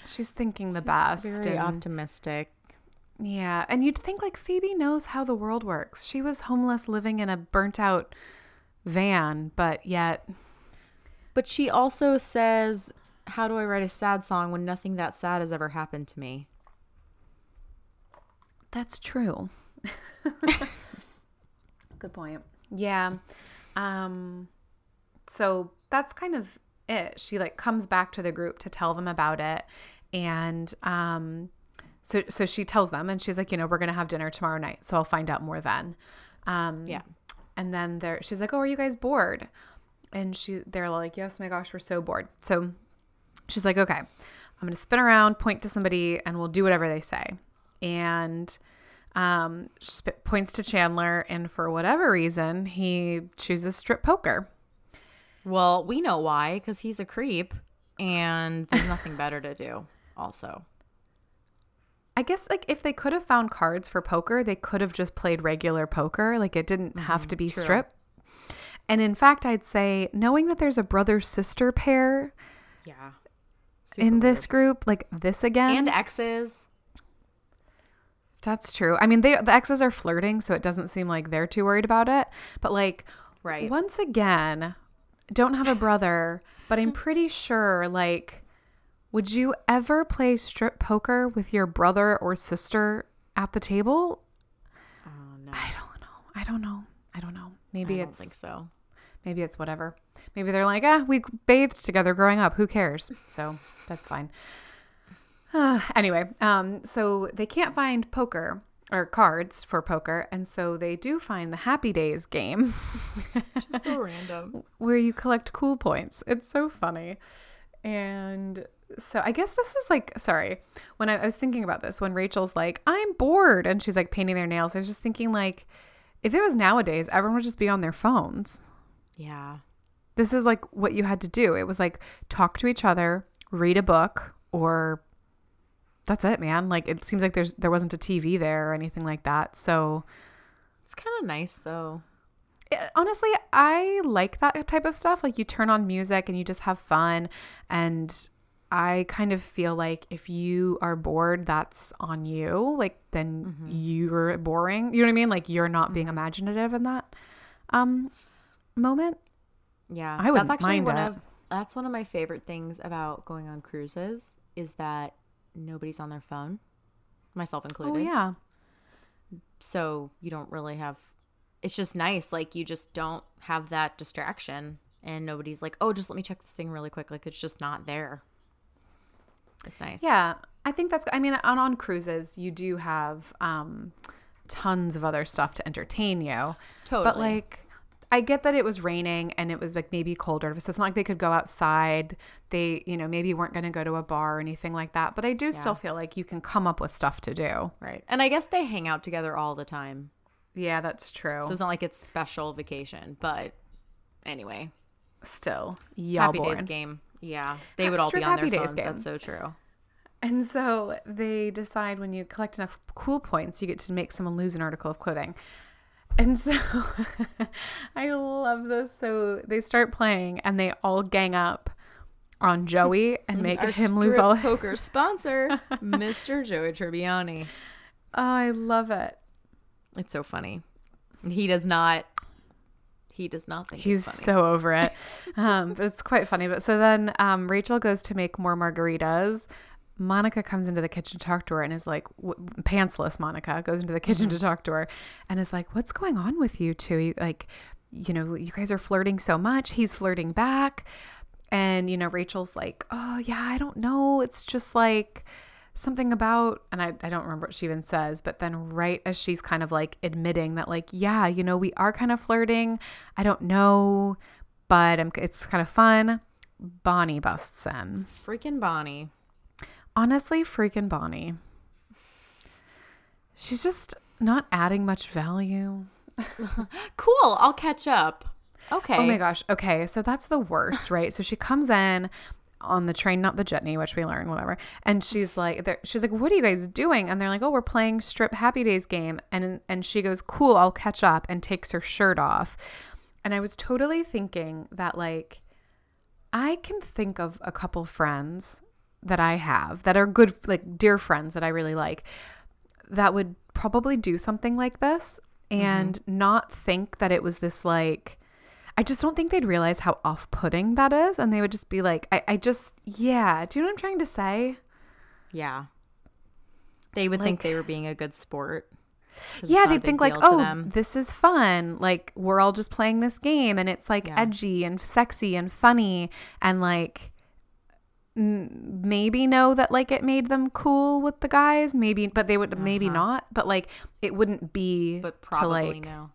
Speaker 1: she's thinking the best.
Speaker 2: Very
Speaker 1: and-
Speaker 2: optimistic.
Speaker 1: yeah, and you'd think like Phoebe knows how the world works. She was homeless living in a burnt out van, but yet
Speaker 2: But she also says, How do I write a sad song when nothing that sad has ever happened to me?
Speaker 1: That's true. Good point. Yeah. Um so that's kind of it. She like comes back to the group to tell them about it and um so so she tells them and she's like, you know, we're going to have dinner tomorrow night, so I'll find out more then. Um
Speaker 2: Yeah.
Speaker 1: And then they're she's like, "Oh, are you guys bored?" And she they're like, "Yes, my gosh, we're so bored." So she's like, "Okay, I'm going to spin around, point to somebody, and we'll do whatever they say." And um, sp- points to Chandler, and for whatever reason, he chooses strip poker.
Speaker 2: Well, we know why, because he's a creep and there's nothing better to do, also.
Speaker 1: I guess like if they could have found cards for poker, they could have just played regular poker. Like it didn't have to be
Speaker 2: true.
Speaker 1: strip. And in fact, I'd say knowing that there's a brother sister pair
Speaker 2: Yeah.
Speaker 1: In this group, like this again.
Speaker 2: and exes.
Speaker 1: That's true. I mean, they the exes are flirting, so it doesn't seem like they're too worried about it. But like,
Speaker 2: Right.
Speaker 1: once again, don't have a brother, but I'm pretty sure like, would you ever play strip poker with your brother or sister at the table?
Speaker 2: Oh no.
Speaker 1: I don't know. I don't know. I don't know. Maybe
Speaker 2: I don't
Speaker 1: it's
Speaker 2: think so.
Speaker 1: maybe it's whatever. Maybe they're like, ah, we bathed together growing up. Who cares? So that's fine. Uh, anyway, um, so they can't find poker or cards for poker, and so they do find the Happy Days game
Speaker 2: Just so random.
Speaker 1: where you collect cool points. It's so funny. And so I guess this is like, sorry, when I, I was thinking about this, when Rachel's like, I'm bored, and she's like painting their nails, I was just thinking, like, if it was nowadays, everyone would just be on their phones.
Speaker 2: Yeah.
Speaker 1: This is like what you had to do. It was like talk to each other, read a book, or that's it, man. Like it seems like there's there wasn't a TV there or anything like that. So
Speaker 2: It's kind of nice though.
Speaker 1: eh, honestly, I like that type of stuff. Like you turn on music and you just have fun. And I kind of feel like if you are bored, that's on you. Like then you're boring. You know what I mean? Like you're not being imaginative in that um moment.
Speaker 2: Yeah.
Speaker 1: I wouldn't
Speaker 2: that's actually one
Speaker 1: it.
Speaker 2: of that's one of my favorite things about going on cruises is that nobody's on their phone, myself included.
Speaker 1: Oh yeah.
Speaker 2: So you don't really have it's just nice like you just don't have that distraction and nobody's like, "Oh, just let me check this thing really quick." Like it's just not there. It's nice.
Speaker 1: Yeah, I think that's. I mean, on on cruises, you do have um, tons of other stuff to entertain you.
Speaker 2: Totally.
Speaker 1: But like, I get that it was raining and it was like maybe colder, so it's not like they could go outside. They, you know, maybe weren't going to go to a bar or anything like that. But I do still feel like you can come up with stuff to do.
Speaker 2: Right. And I guess they hang out together all the time.
Speaker 1: Yeah, that's true.
Speaker 2: So it's not like it's special vacation, but anyway.
Speaker 1: still, y'all
Speaker 2: Happy
Speaker 1: born.
Speaker 2: Days game. Yeah. They would all be on their
Speaker 1: Happy Days
Speaker 2: phones.
Speaker 1: game.
Speaker 2: That's so true.
Speaker 1: And so they decide when you collect enough cool points, you get to make someone lose an article of clothing. And so I love this. So they start playing and they all gang up on Joey and make him lose all. Oh,
Speaker 2: poker sponsor, Mr. Joey Tribbiani.
Speaker 1: I love it.
Speaker 2: It's so funny. He does not he does not think
Speaker 1: He's
Speaker 2: it's funny.
Speaker 1: so over it. Um, but it's quite funny. But so then um, Rachel goes to make more margaritas. Monica comes into the kitchen to talk to her and is like, w- pantsless Monica goes into the kitchen mm-hmm. to talk to her and is like, what's going on with you two? You, like, you know, you guys are flirting so much. He's flirting back. And, you know, Rachel's like, oh, yeah, I don't know. It's just like something about, and I, I don't remember what she even says, but then right as she's kind of like admitting that, like, yeah, you know, we are kind of flirting. I don't know, but I'm, it's kind of fun. Bonnie busts in.
Speaker 2: freaking Bonnie.
Speaker 1: Honestly, freaking Bonnie. She's just not adding much value.
Speaker 2: Cool, I'll catch up. Okay.
Speaker 1: Oh my gosh. Okay. So that's the worst, right? So she comes in on the train, not the Jitney, which we learn, whatever. And she's like, she's like, what are you guys doing? And they're like, oh, we're playing Strip Happy Days game. And and she goes, cool, I'll catch up, and takes her shirt off. And I was totally thinking that like, I can think of a couple friends that I have that are good, like dear friends that I really like, that would probably do something like this and mm-hmm. not think that it was this like I just don't think they'd realize how off putting that is. And they would just be like, I, I just, yeah. Do you know what I'm trying to say?
Speaker 2: Yeah. They would think they were being a good sport.
Speaker 1: yeah, they'd think like, oh, this is fun. Like, we're all just playing this game and it's like
Speaker 2: Yeah.
Speaker 1: edgy and sexy and funny. And like, m- maybe know that like it made them cool with the guys. Maybe, but they would maybe not. But like, it wouldn't be
Speaker 2: but
Speaker 1: to
Speaker 2: probably
Speaker 1: like,
Speaker 2: no.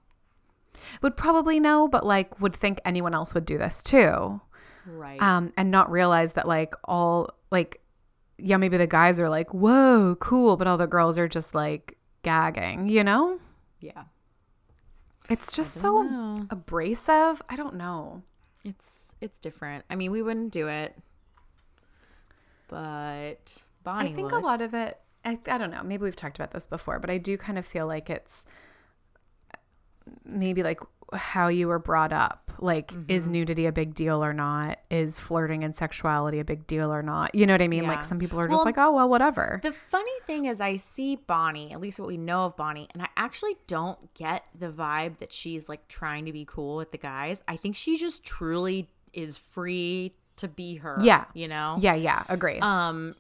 Speaker 1: would probably know, but like, would think anyone else would do this too.
Speaker 2: Right.
Speaker 1: um, and not realize that like all like yeah maybe the guys are like whoa cool but all the girls are just like gagging you know
Speaker 2: yeah.
Speaker 1: it's just so
Speaker 2: know.
Speaker 1: abrasive i don't know
Speaker 2: It's it's different. I mean, we wouldn't do it. But Bonnie
Speaker 1: i think
Speaker 2: would.
Speaker 1: a lot of it I, I don't know maybe we've talked about this before but i do kind of feel like it's maybe like how you were brought up. Like, is
Speaker 2: Mm-hmm.
Speaker 1: nudity a big deal or not? Is flirting and sexuality a big deal or not? You know what I mean?
Speaker 2: Yeah.
Speaker 1: Like, some people are just like, oh, well, whatever.
Speaker 2: The funny thing is, I see Bonnie, at least what we know of Bonnie, and I actually don't get the vibe that she's like trying to be cool with the guys. I think she just truly is free to be her.
Speaker 1: Yeah.
Speaker 2: You know?
Speaker 1: yeah, yeah, agree.
Speaker 2: Um,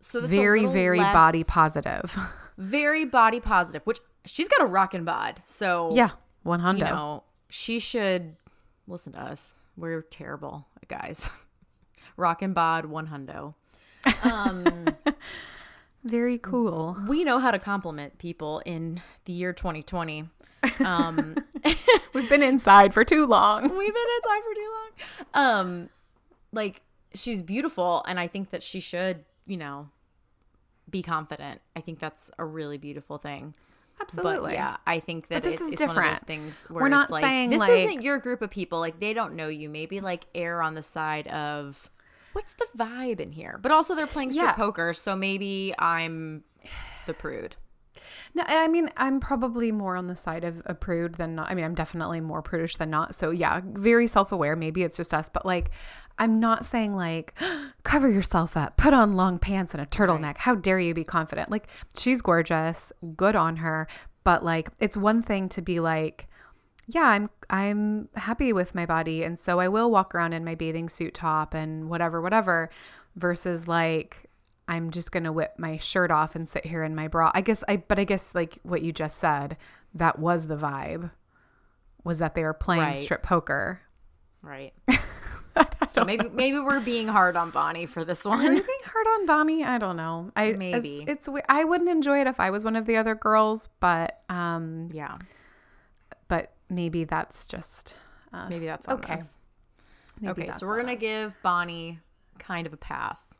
Speaker 2: so
Speaker 1: very, very
Speaker 2: less-
Speaker 1: body positive.
Speaker 2: very body positive, which she's got a rockin' bod. So,
Speaker 1: yeah, one
Speaker 2: you
Speaker 1: hundo.
Speaker 2: know, she should listen to us. We're terrible guys. Rockin' bod, one hundo. Um,
Speaker 1: very cool.
Speaker 2: we know how to compliment people in the year 2020. Um,
Speaker 1: We've been inside for too long.
Speaker 2: we've been inside for too long. Um, like she's beautiful, and I think that she should, you know, be confident. I think that's a really beautiful thing.
Speaker 1: Absolutely.
Speaker 2: But yeah, I think that
Speaker 1: But this
Speaker 2: it's,
Speaker 1: is
Speaker 2: it's one of those
Speaker 1: different.
Speaker 2: things where
Speaker 1: We're not
Speaker 2: it's like,
Speaker 1: saying,
Speaker 2: this
Speaker 1: like-
Speaker 2: isn't your group of people. Like they don't know you. Maybe like err on the side of what's the vibe in here. But also they're playing strip
Speaker 1: Yeah.
Speaker 2: poker, so maybe I'm the prude.
Speaker 1: No, I mean, I'm probably more on the side of a prude than not. I mean, I'm definitely more prudish than not. So, yeah, very self aware. Maybe it's just us, but like, I'm not saying like, cover yourself up, put on long pants and a turtleneck. How dare you be confident? Like, she's gorgeous, good on her. But like, it's one thing to be like, yeah, I'm I'm happy with my body and so I will walk around in my bathing suit top and whatever whatever versus like I'm just going to whip my shirt off and sit here in my bra. I guess I but I guess like what you just said, that was the vibe. Was that they were playing
Speaker 2: Right.
Speaker 1: strip poker.
Speaker 2: Right. so maybe maybe we're being hard on Bonnie for this
Speaker 1: Are you
Speaker 2: one.
Speaker 1: being hard on Bonnie? I don't know. I
Speaker 2: Maybe.
Speaker 1: it's, it's I wouldn't enjoy it if I was one of the other girls, but um
Speaker 2: yeah.
Speaker 1: but maybe that's just us.
Speaker 2: Maybe that's
Speaker 1: okay. Maybe
Speaker 2: Okay,
Speaker 1: that's
Speaker 2: so we're gonna
Speaker 1: us.
Speaker 2: give Bonnie kind of a pass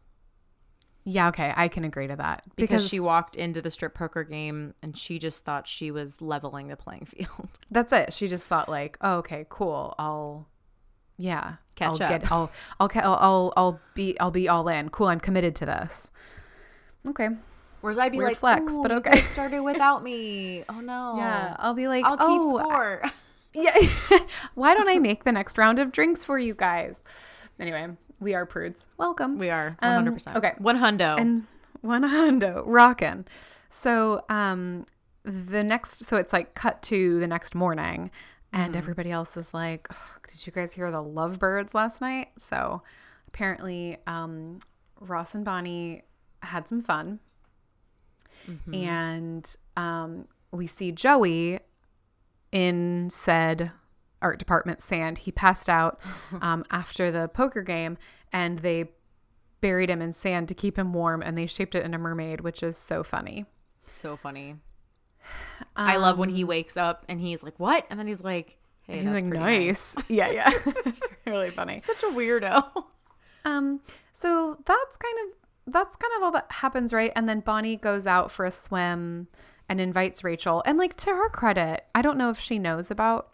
Speaker 1: Yeah, okay, I can agree to that
Speaker 2: because she walked into the strip poker game and she just thought she was leveling the playing field.
Speaker 1: That's it. She just thought like, oh, okay, cool. I'll, yeah,
Speaker 2: Catch
Speaker 1: I'll
Speaker 2: up.
Speaker 1: Get, I'll, I'll, I'll, I'll, I'll be, I'll be all in. Cool. I'm committed to this. Okay.
Speaker 2: Whereas I'd be
Speaker 1: Weird
Speaker 2: like,
Speaker 1: flex, but okay."
Speaker 2: started without me. Oh no.
Speaker 1: Yeah. I'll be like,
Speaker 2: I'll keep
Speaker 1: oh,
Speaker 2: score.
Speaker 1: yeah. Why don't I make the next round of drinks for you guys? Anyway, we are prudes. Welcome.
Speaker 2: we are one hundred
Speaker 1: Um,
Speaker 2: percent.
Speaker 1: okay.
Speaker 2: one hundo.
Speaker 1: and one hundo rockin'. So um the next so it's like cut to the next morning and everybody else is like "Ugh, did you guys hear the lovebirds last night so apparently um ross and bonnie had some fun and um we see joey in said art department sand he passed out um, after the poker game and they buried him in sand to keep him warm and they shaped it in a mermaid which is so funny
Speaker 2: so funny. I love when
Speaker 1: Um,
Speaker 2: he wakes up and he's like, "What?" and then he's like, "Hey,
Speaker 1: he's
Speaker 2: that's
Speaker 1: like
Speaker 2: pretty
Speaker 1: nice. yeah yeah it's really funny
Speaker 2: Such a weirdo.
Speaker 1: um so that's kind of that's kind of all that happens right and then bonnie goes out for a swim and invites rachel and like to her credit i don't know if she knows about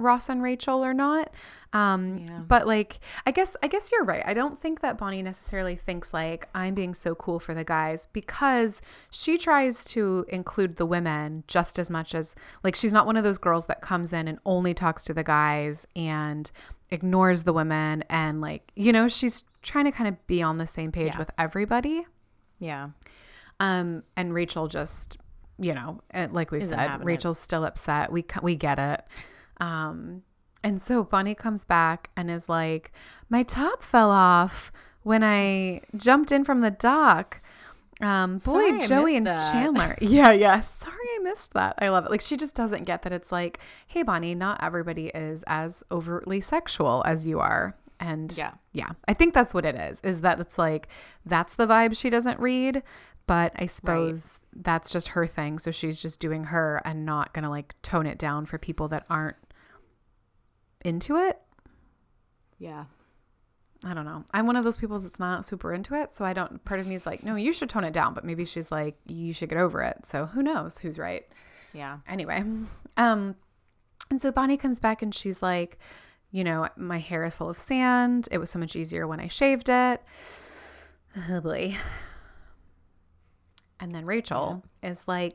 Speaker 1: ross and rachel or not um
Speaker 2: Yeah.
Speaker 1: but like i guess i guess you're right i don't think that bonnie necessarily thinks like i'm being so cool for the guys because she tries to include the women just as much as like she's not one of those girls that comes in and only talks to the guys and ignores the women and like you know she's trying to kind of be on the same page
Speaker 2: Yeah.
Speaker 1: with everybody
Speaker 2: Yeah.
Speaker 1: um and rachel just you know uh, like we've
Speaker 2: Isn't
Speaker 1: said
Speaker 2: having it.
Speaker 1: rachel's still upset we we get it um and so bonnie comes back and is like my top fell off when i jumped in from the dock. Um boy
Speaker 2: Sorry
Speaker 1: joey and
Speaker 2: that.
Speaker 1: chandler. Yeah yeah. Sorry i missed that. I love it. Like she just doesn't get that it's like hey bonnie not everybody is as overtly sexual as you are. And
Speaker 2: Yeah.
Speaker 1: yeah i think that's what it is is that it's like that's the vibe she doesn't read but i suppose that's just her thing. So she's just doing her and not gonna like tone it down for people that aren't into it?
Speaker 2: Yeah.
Speaker 1: i don't know. I'm one of those people that's not super into it so i don't part of me is like no you should tone it down but maybe she's like you should get over it. So who knows who's right.
Speaker 2: Yeah.
Speaker 1: anyway um and so bonnie comes back and she's like you know my hair is full of sand. It was so much easier when i shaved it. Oh boy and then rachel is like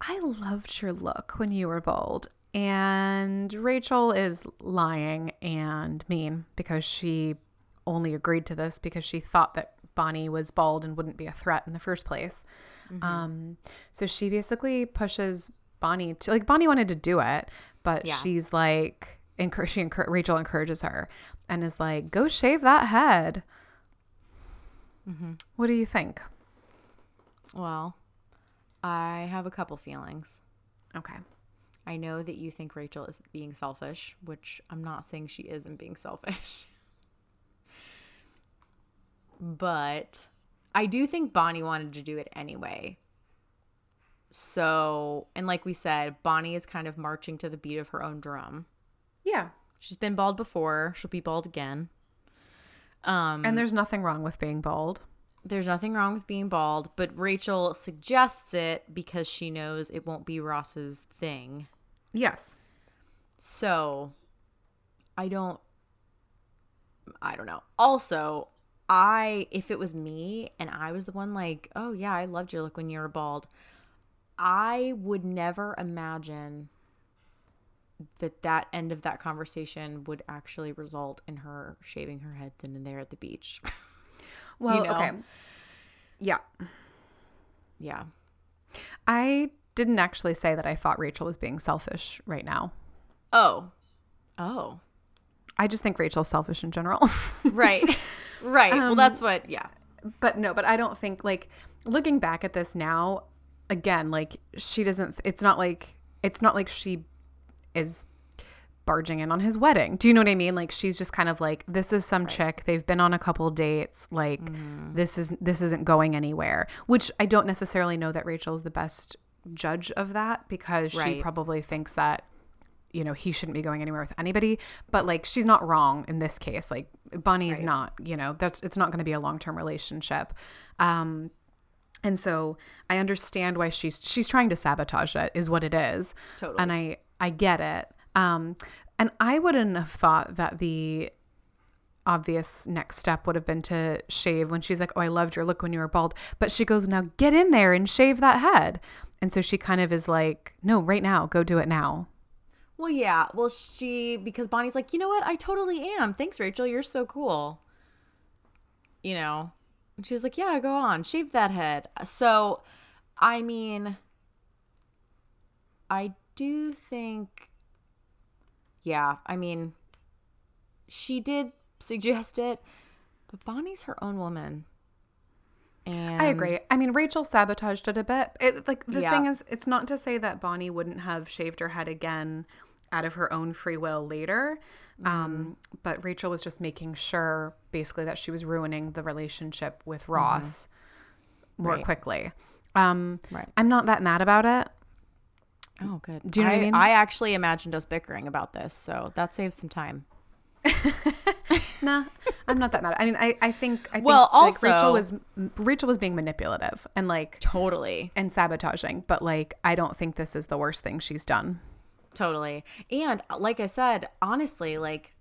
Speaker 1: i loved your look when you were bald And Rachel is lying and mean because she only agreed to this because she thought that Bonnie was bald and wouldn't be a threat in the first place. Um, so she basically pushes Bonnie to like Bonnie wanted to do it, but
Speaker 2: Yeah.
Speaker 1: she's like, encourage, she encour- Rachel encourages her and is like, go shave that head. What do you think?
Speaker 2: Well, I have a couple feelings.
Speaker 1: Okay.
Speaker 2: I know that you think Rachel is being selfish, which I'm not saying she isn't being selfish. but I do think Bonnie wanted to do it anyway. So, and like we said, Bonnie is kind of marching to the beat of her own drum.
Speaker 1: Yeah.
Speaker 2: She's been bald before, she'll be bald again. Um
Speaker 1: And there's nothing wrong with being bald.
Speaker 2: there's nothing wrong with being bald, but Rachel suggests it because she knows it won't be Ross's thing.
Speaker 1: Yes.
Speaker 2: So I don't I don't know. Also, I if it was me and I was the one like, "Oh yeah, I loved your look when you were bald." I would never imagine that that end of that conversation would actually result in her shaving her head then and there at the beach.
Speaker 1: Well,
Speaker 2: know?
Speaker 1: okay. Yeah.
Speaker 2: yeah.
Speaker 1: I didn't actually say that I thought Rachel was being selfish right now.
Speaker 2: Oh. Oh.
Speaker 1: I just think Rachel's selfish in general.
Speaker 2: Right. right. well,
Speaker 1: Um,
Speaker 2: that's what yeah.
Speaker 1: but no, but I don't think like looking back at this now, again, like she doesn't it's not like it's not like she is barging in on his wedding. Do you know what I mean? Like she's just kind of like this is some chick. They've been on a couple dates. Like this is this isn't going anywhere. Which I don't necessarily know that Rachel's the best judge of that because she probably thinks that you know he shouldn't be going anywhere with anybody. But like she's not wrong in this case. Like bonnie is
Speaker 2: Right.
Speaker 1: not you know that's it's not going to be a long-term relationship. Um and so i understand why she's she's trying to sabotage it is what it is.
Speaker 2: Totally.
Speaker 1: and i i get it. Um and i wouldn't have thought that the obvious next step would have been to shave when she's like oh i loved your look when you were bald but she goes now get in there and shave that head and so she kind of is like no right now go do it now
Speaker 2: Well, yeah. Well, she because Bonnie's like, you know what? I totally am. Thanks, Rachel. You're so cool. You know, and like, yeah, go on, shave that head. So, I mean, I do think, yeah. I mean, she did suggest it, but Bonnie's her own woman. And
Speaker 1: I agree. I mean, Rachel sabotaged it a bit. It, like the
Speaker 2: Yeah.
Speaker 1: thing is, it's not to say that Bonnie wouldn't have shaved her head again out of her own free will later.
Speaker 2: Mm-hmm.
Speaker 1: Um, but Rachel was just making sure, basically, that she was ruining the relationship with Ross more
Speaker 2: Mm-hmm. Right.
Speaker 1: quickly. Um,
Speaker 2: Right.
Speaker 1: I'm not that mad about it.
Speaker 2: Oh, good.
Speaker 1: Do you know what I mean?
Speaker 2: I actually imagined us bickering about this, so that saves some time.
Speaker 1: Nah, I'm not that mad. I mean, I, I think I think
Speaker 2: Well,
Speaker 1: like, Rachel was Rachel was being manipulative and like
Speaker 2: Totally.
Speaker 1: and sabotaging, but like I don't think this is the worst thing she's done.
Speaker 2: Totally. And uh, like I said, honestly, like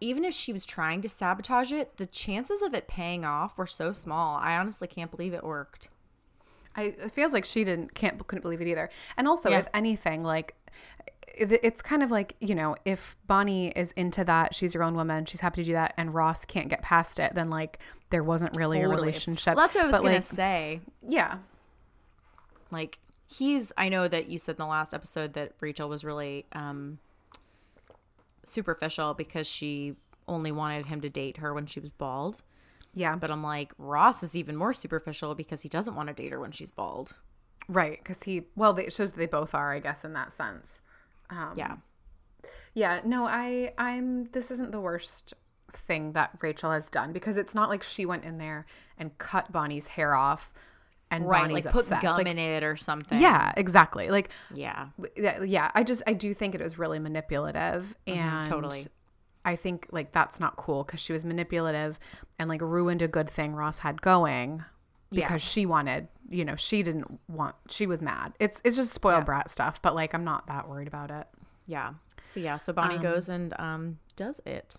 Speaker 2: even if she was trying to sabotage it, the chances of it paying off were so small. I honestly can't believe it worked.
Speaker 1: I it feels like she didn't can't couldn't believe it either. And also,
Speaker 2: Yeah.
Speaker 1: if anything, like it's kind of like you know, if Bonnie is into that, she's her own woman, she's happy to do that, and Ross can't get past it, then like there wasn't really a relationship.
Speaker 2: Well, that's what I was
Speaker 1: but
Speaker 2: gonna
Speaker 1: like,
Speaker 2: say.
Speaker 1: yeah,
Speaker 2: Like he's I know that you said in the last episode that Rachel was really um superficial because she only wanted him to date her when she was bald.
Speaker 1: Yeah,
Speaker 2: But I'm like, Ross is even more superficial because he doesn't want to date her when she's bald.
Speaker 1: right, because he well, it shows that they both are, I guess, in that sense. Um,
Speaker 2: Yeah.
Speaker 1: Yeah, no, I I'm this isn't the worst thing that Rachel has done because it's not like she went in there and cut Bonnie's hair off and
Speaker 2: Right.
Speaker 1: Bonnie's
Speaker 2: like put
Speaker 1: upset.
Speaker 2: gum
Speaker 1: Like,
Speaker 2: in it or something.
Speaker 1: Yeah, exactly. Like
Speaker 2: Yeah.
Speaker 1: yeah, I just I do think it was really manipulative and
Speaker 2: Mm-hmm, totally.
Speaker 1: I think like that's not cool cuz she was manipulative and like ruined a good thing Ross had going
Speaker 2: Yeah.
Speaker 1: because she wanted, you know, she didn't want she was mad. It's it's just spoiled
Speaker 2: Yeah.
Speaker 1: brat stuff, but like I'm not that worried about it.
Speaker 2: Yeah. So yeah, so Bonnie goes and um does it.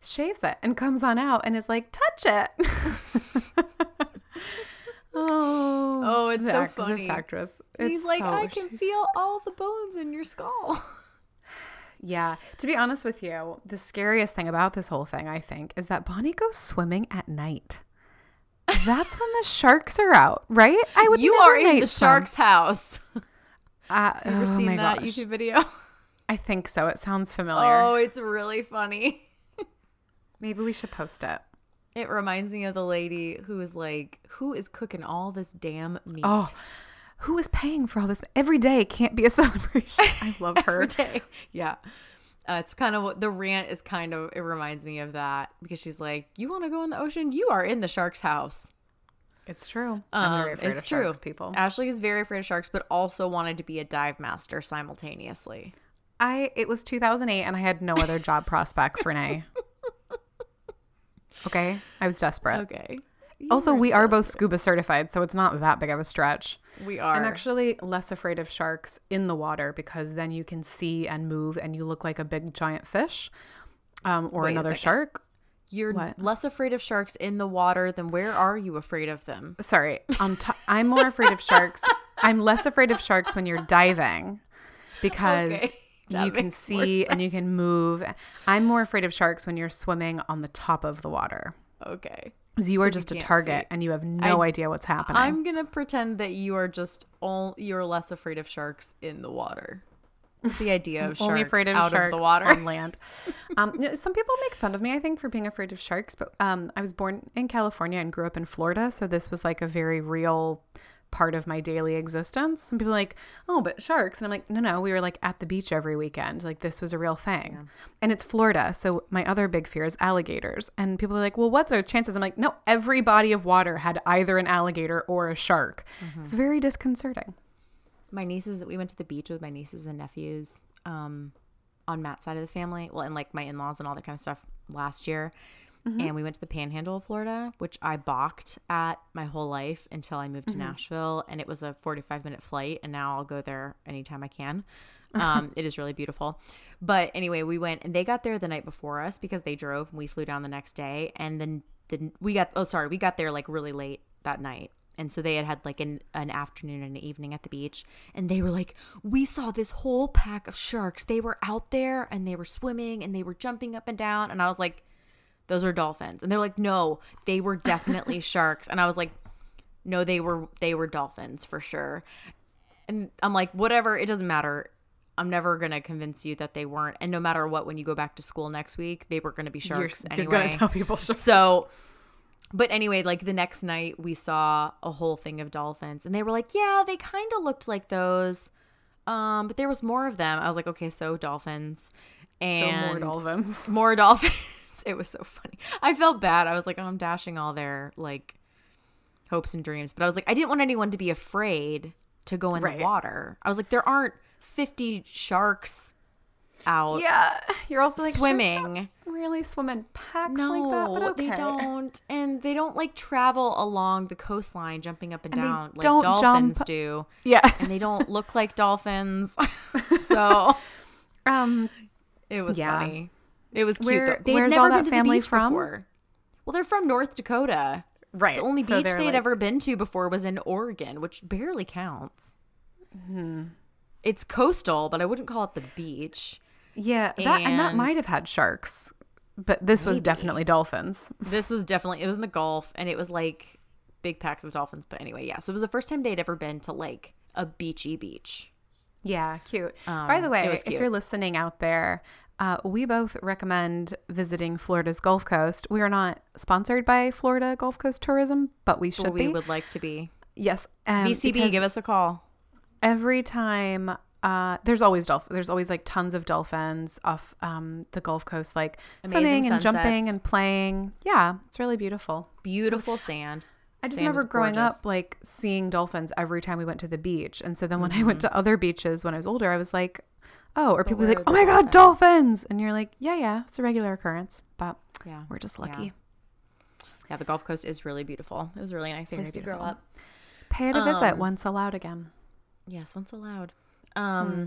Speaker 1: shaves it and comes on out and is like, touch it. oh,
Speaker 2: Oh, it's so
Speaker 1: act-
Speaker 2: funny.
Speaker 1: This actress.
Speaker 2: He's like,
Speaker 1: so-
Speaker 2: I can feel all the bones in your skull.
Speaker 1: Yeah. To be honest with you, the scariest thing about this whole thing, I think, is that Bonnie goes swimming at night. That's when the sharks are out, right? I would.
Speaker 2: you are in the
Speaker 1: swim.
Speaker 2: shark's house.
Speaker 1: Uh,
Speaker 2: Ever
Speaker 1: oh
Speaker 2: seen
Speaker 1: my
Speaker 2: that
Speaker 1: gosh.
Speaker 2: YouTube video?
Speaker 1: I think so. It sounds familiar.
Speaker 2: Oh, it's really funny.
Speaker 1: Maybe we should post it.
Speaker 2: It reminds me of the lady who is like, who is cooking all this damn meat?
Speaker 1: Oh, who is paying for all this? Every day can't be a celebration. I love her.
Speaker 2: every day. Yeah. Uh, it's kind of what the rant is kind of, it reminds me of that because she's like, You want to go in the ocean? You are in the shark's house.
Speaker 1: It's true.
Speaker 2: Um,
Speaker 1: I'm very afraid
Speaker 2: it's
Speaker 1: of
Speaker 2: true.
Speaker 1: sharks, people.
Speaker 2: Ashley is very afraid of sharks, but also wanted to be a dive master simultaneously.
Speaker 1: I it was 2008 and I had no other job prospects, Renee. Okay, I was desperate.
Speaker 2: Okay.
Speaker 1: Also,
Speaker 2: You're
Speaker 1: we are both scuba certified, so it's not that big of a stretch.
Speaker 2: We are.
Speaker 1: I'm actually less afraid of sharks in the water because then you can see and move and you look like a big giant fish um, or
Speaker 2: Wait
Speaker 1: another shark.
Speaker 2: You're
Speaker 1: What?
Speaker 2: less afraid of sharks in the water than where are you afraid of them?
Speaker 1: Sorry, on to- I'm more afraid of sharks. I'm less afraid of sharks when you're diving because
Speaker 2: Okay, that
Speaker 1: you can see and you can move. I'm more afraid of sharks when you're swimming on the top of the water.
Speaker 2: Okay.
Speaker 1: Because you are
Speaker 2: 'Cause you
Speaker 1: just a target
Speaker 2: see.
Speaker 1: and you have no
Speaker 2: I-
Speaker 1: idea what's happening.
Speaker 2: I'm going to pretend that you are just all you're less afraid of sharks in the water. The idea of sharks
Speaker 1: only afraid of
Speaker 2: out
Speaker 1: sharks
Speaker 2: of the water?
Speaker 1: on land. Um, you know, some people make fun of me, I think, for being afraid of sharks, but um, I was born in California and grew up in Florida, so this was like a very real part of my daily existence. Some people are like, oh, but sharks, and I'm like, no, no, we were like at the beach every weekend, like this was a real thing, and it's Florida, so my other big fear is alligators, and people are like, well, what are the chances? I'm like, no, every body of water had either an alligator or a shark. It's very disconcerting.
Speaker 2: my nieces we went to the beach with my nieces and nephews um on Matt's side of the family well and like my in-laws and all that kind of stuff last year and we went to the panhandle of Florida which I balked at my whole life until I moved to Nashville and it was a 45 minute flight and now I'll go there anytime I can um it is really beautiful but anyway we went and they got there the night before us because they drove and we flew down the next day and then the we got oh sorry we got there like really late that night and so they had had like an, an afternoon and an evening at the beach. And they were like, We saw this whole pack of sharks. They were out there and they were swimming and they were jumping up and down. And I was like, Those are dolphins. And they're like, No, they were definitely sharks. And I was like, No, they were they were dolphins for sure. And I'm like, whatever, it doesn't matter. I'm never gonna convince you that they weren't. And no matter what, when you go back to school next week, they were gonna be
Speaker 1: You're,
Speaker 2: sharks
Speaker 1: you're gonna tell people sharks.
Speaker 2: So, but anyway, like the next night, we saw a whole thing of dolphins, and they were like, "Yeah, they kind of looked like those, um, but there was more of them." I was like, "Okay, so dolphins,
Speaker 1: So
Speaker 2: and
Speaker 1: more dolphins.
Speaker 2: more dolphins." it was so funny. I felt bad. I was like, "Oh, I'm dashing all their like hopes and dreams," but I was like, I didn't want anyone to be afraid to go in
Speaker 1: Right.
Speaker 2: the water. I was like, there aren't 50 sharks out
Speaker 1: Yeah, you're also like
Speaker 2: swimming.
Speaker 1: really swim in packs
Speaker 2: No,
Speaker 1: like that, but okay.
Speaker 2: they don't, and they don't like travel along the coastline, jumping up and,
Speaker 1: And
Speaker 2: down like dolphins
Speaker 1: jump-
Speaker 2: do,
Speaker 1: Yeah.
Speaker 2: and they don't look like dolphins. so
Speaker 1: Um.
Speaker 2: it was
Speaker 1: Yeah.
Speaker 2: funny. It was cute.
Speaker 1: Where-
Speaker 2: though. They'd
Speaker 1: where's
Speaker 2: never
Speaker 1: all
Speaker 2: been
Speaker 1: that
Speaker 2: to
Speaker 1: family
Speaker 2: the beach
Speaker 1: from?
Speaker 2: before. Well, they're from North Dakota.
Speaker 1: Right.
Speaker 2: The only
Speaker 1: so
Speaker 2: beach
Speaker 1: they're,
Speaker 2: they'd
Speaker 1: like-
Speaker 2: ever been to before was in Oregon, which barely counts.
Speaker 1: Hmm.
Speaker 2: It's coastal, but I wouldn't call it the beach.
Speaker 1: Yeah, that and that might have had sharks, but this was definitely dolphins.
Speaker 2: This was definitely it was in the Gulf and it was like big packs of dolphins. But anyway, yeah. So it was the first time they'd ever been to like a beachy beach.
Speaker 1: Yeah, cute. By the
Speaker 2: Um,
Speaker 1: way, if you're listening out there, uh, we both recommend visiting Florida's Gulf Coast. We are not sponsored by Florida Gulf Coast Tourism, but we should
Speaker 2: we
Speaker 1: be.
Speaker 2: would like to be.
Speaker 1: yes, um,
Speaker 2: VCB, give us a call.
Speaker 1: every time uh, there's always dolphin. There's always like tons of dolphins off um, the Gulf Coast, like
Speaker 2: Amazing
Speaker 1: swimming and jumping and playing. Yeah, it's really beautiful.
Speaker 2: Beautiful sand.
Speaker 1: I just
Speaker 2: Sand
Speaker 1: remember growing
Speaker 2: gorgeous.
Speaker 1: up like seeing dolphins every time we went to the beach. And so then when I
Speaker 2: Mm-hmm.
Speaker 1: went to other beaches when I was older, I was like, oh, or people like, oh my God, dolphins. And you're like, yeah, yeah, it's a regular occurrence, but
Speaker 2: Yeah.
Speaker 1: we're just lucky.
Speaker 2: Yeah, the Gulf Coast is really beautiful. It was a really nice place to grow up.
Speaker 1: Pay it a visit
Speaker 2: Um,
Speaker 1: once allowed again.
Speaker 2: Yes, once allowed. Um
Speaker 1: Hmm.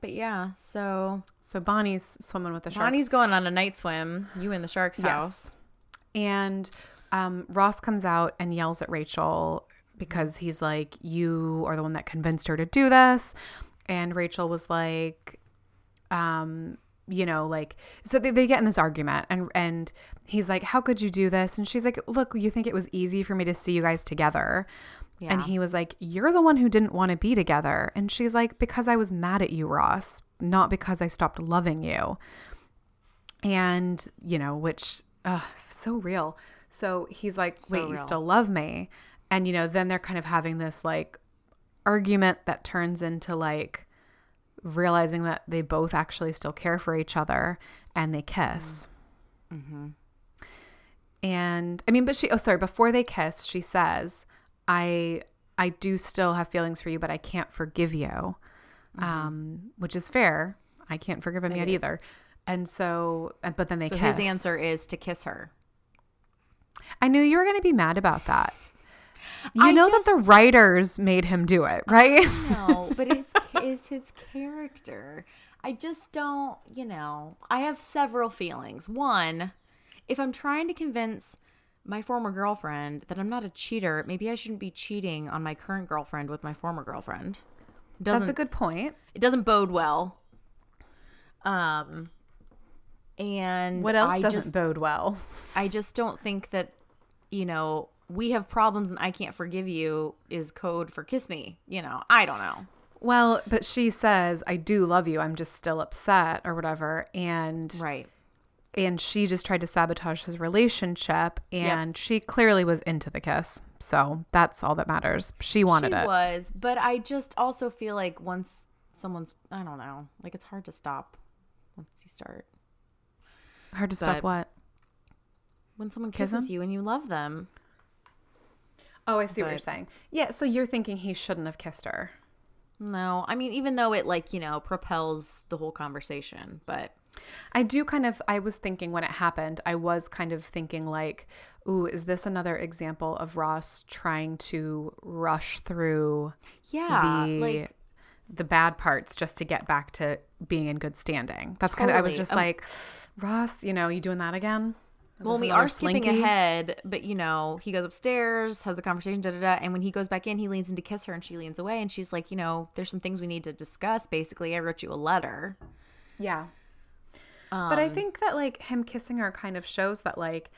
Speaker 2: but yeah, so
Speaker 1: So Bonnie's swimming with the sharks.
Speaker 2: Bonnie's going on a night swim. You in the shark's
Speaker 1: Yes.
Speaker 2: house.
Speaker 1: And um, Ross comes out and yells at Rachel because he's like, You are the one that convinced her to do this. And Rachel was like, um, you know, like so they, they get in this argument and and he's like, How could you do this? And she's like, Look, you think it was easy for me to see you guys together.
Speaker 2: Yeah.
Speaker 1: And he was like, You're the one who didn't want to be together. And she's like, Because I was mad at you, Ross, not because I stopped loving you. And, you know, which, uh, so real. So he's like, Wait, you still love me? And, you know, then they're kind of having this like argument that turns into like realizing that they both actually still care for each other and they kiss. And I mean, but she, oh, sorry, before they kiss, she says, I, I do still have feelings for you, but I can't forgive you. Um, which is fair. I can't forgive him yet
Speaker 2: is.
Speaker 1: either. And so, uh, but then they
Speaker 2: So
Speaker 1: kiss.
Speaker 2: his answer is to kiss her.
Speaker 1: I knew you were going to be mad about that. You
Speaker 2: I
Speaker 1: know that the writers made him do it, right?
Speaker 2: No, but it's it's his character. I just don't, you know. I have several feelings. One, if I'm trying to convince my former girlfriend that I'm not a cheater, maybe I shouldn't be cheating on my current girlfriend with my former girlfriend. Doesn't
Speaker 1: That's a good point.
Speaker 2: it doesn't bode well. Um and
Speaker 1: What else
Speaker 2: I
Speaker 1: doesn't
Speaker 2: just
Speaker 1: bode well?
Speaker 2: I just don't think that you know, we have problems and I can't forgive you is code for kiss me, you know. I don't know.
Speaker 1: Well, but she says, "I do love you. I'm just still upset or whatever." And
Speaker 2: Right.
Speaker 1: and she just tried to sabotage his relationship and she clearly was into the kiss. So, that's all that matters. She wanted
Speaker 2: she
Speaker 1: it.
Speaker 2: was, but I just also feel like once someone's, I don't know, like it's hard to stop once you start.
Speaker 1: Hard to stop what?
Speaker 2: When someone kisses you and you love them,
Speaker 1: Oh, I see what you're saying. Yeah, so you're thinking he shouldn't have kissed her.
Speaker 2: no, I mean, even though it like you know propels the whole conversation, but
Speaker 1: I do kind of I was thinking when it happened, I was kind of thinking like, ooh, is this another example of Ross trying to rush through
Speaker 2: yeah,
Speaker 1: the
Speaker 2: like
Speaker 1: the bad parts just to get back to being in good standing. That's kind of I was just
Speaker 2: Um,
Speaker 1: like, Ross, you know, you doing that again?
Speaker 2: Well, we are skipping ahead, but you know, he goes upstairs, has the conversation, da da da, and when he goes back in, he leans in to kiss her, and she leans away, and she's like, you know, there's some things we need to discuss. Basically, I wrote you a letter.
Speaker 1: Yeah. but I
Speaker 2: Um,
Speaker 1: think that like him kissing her kind of shows that like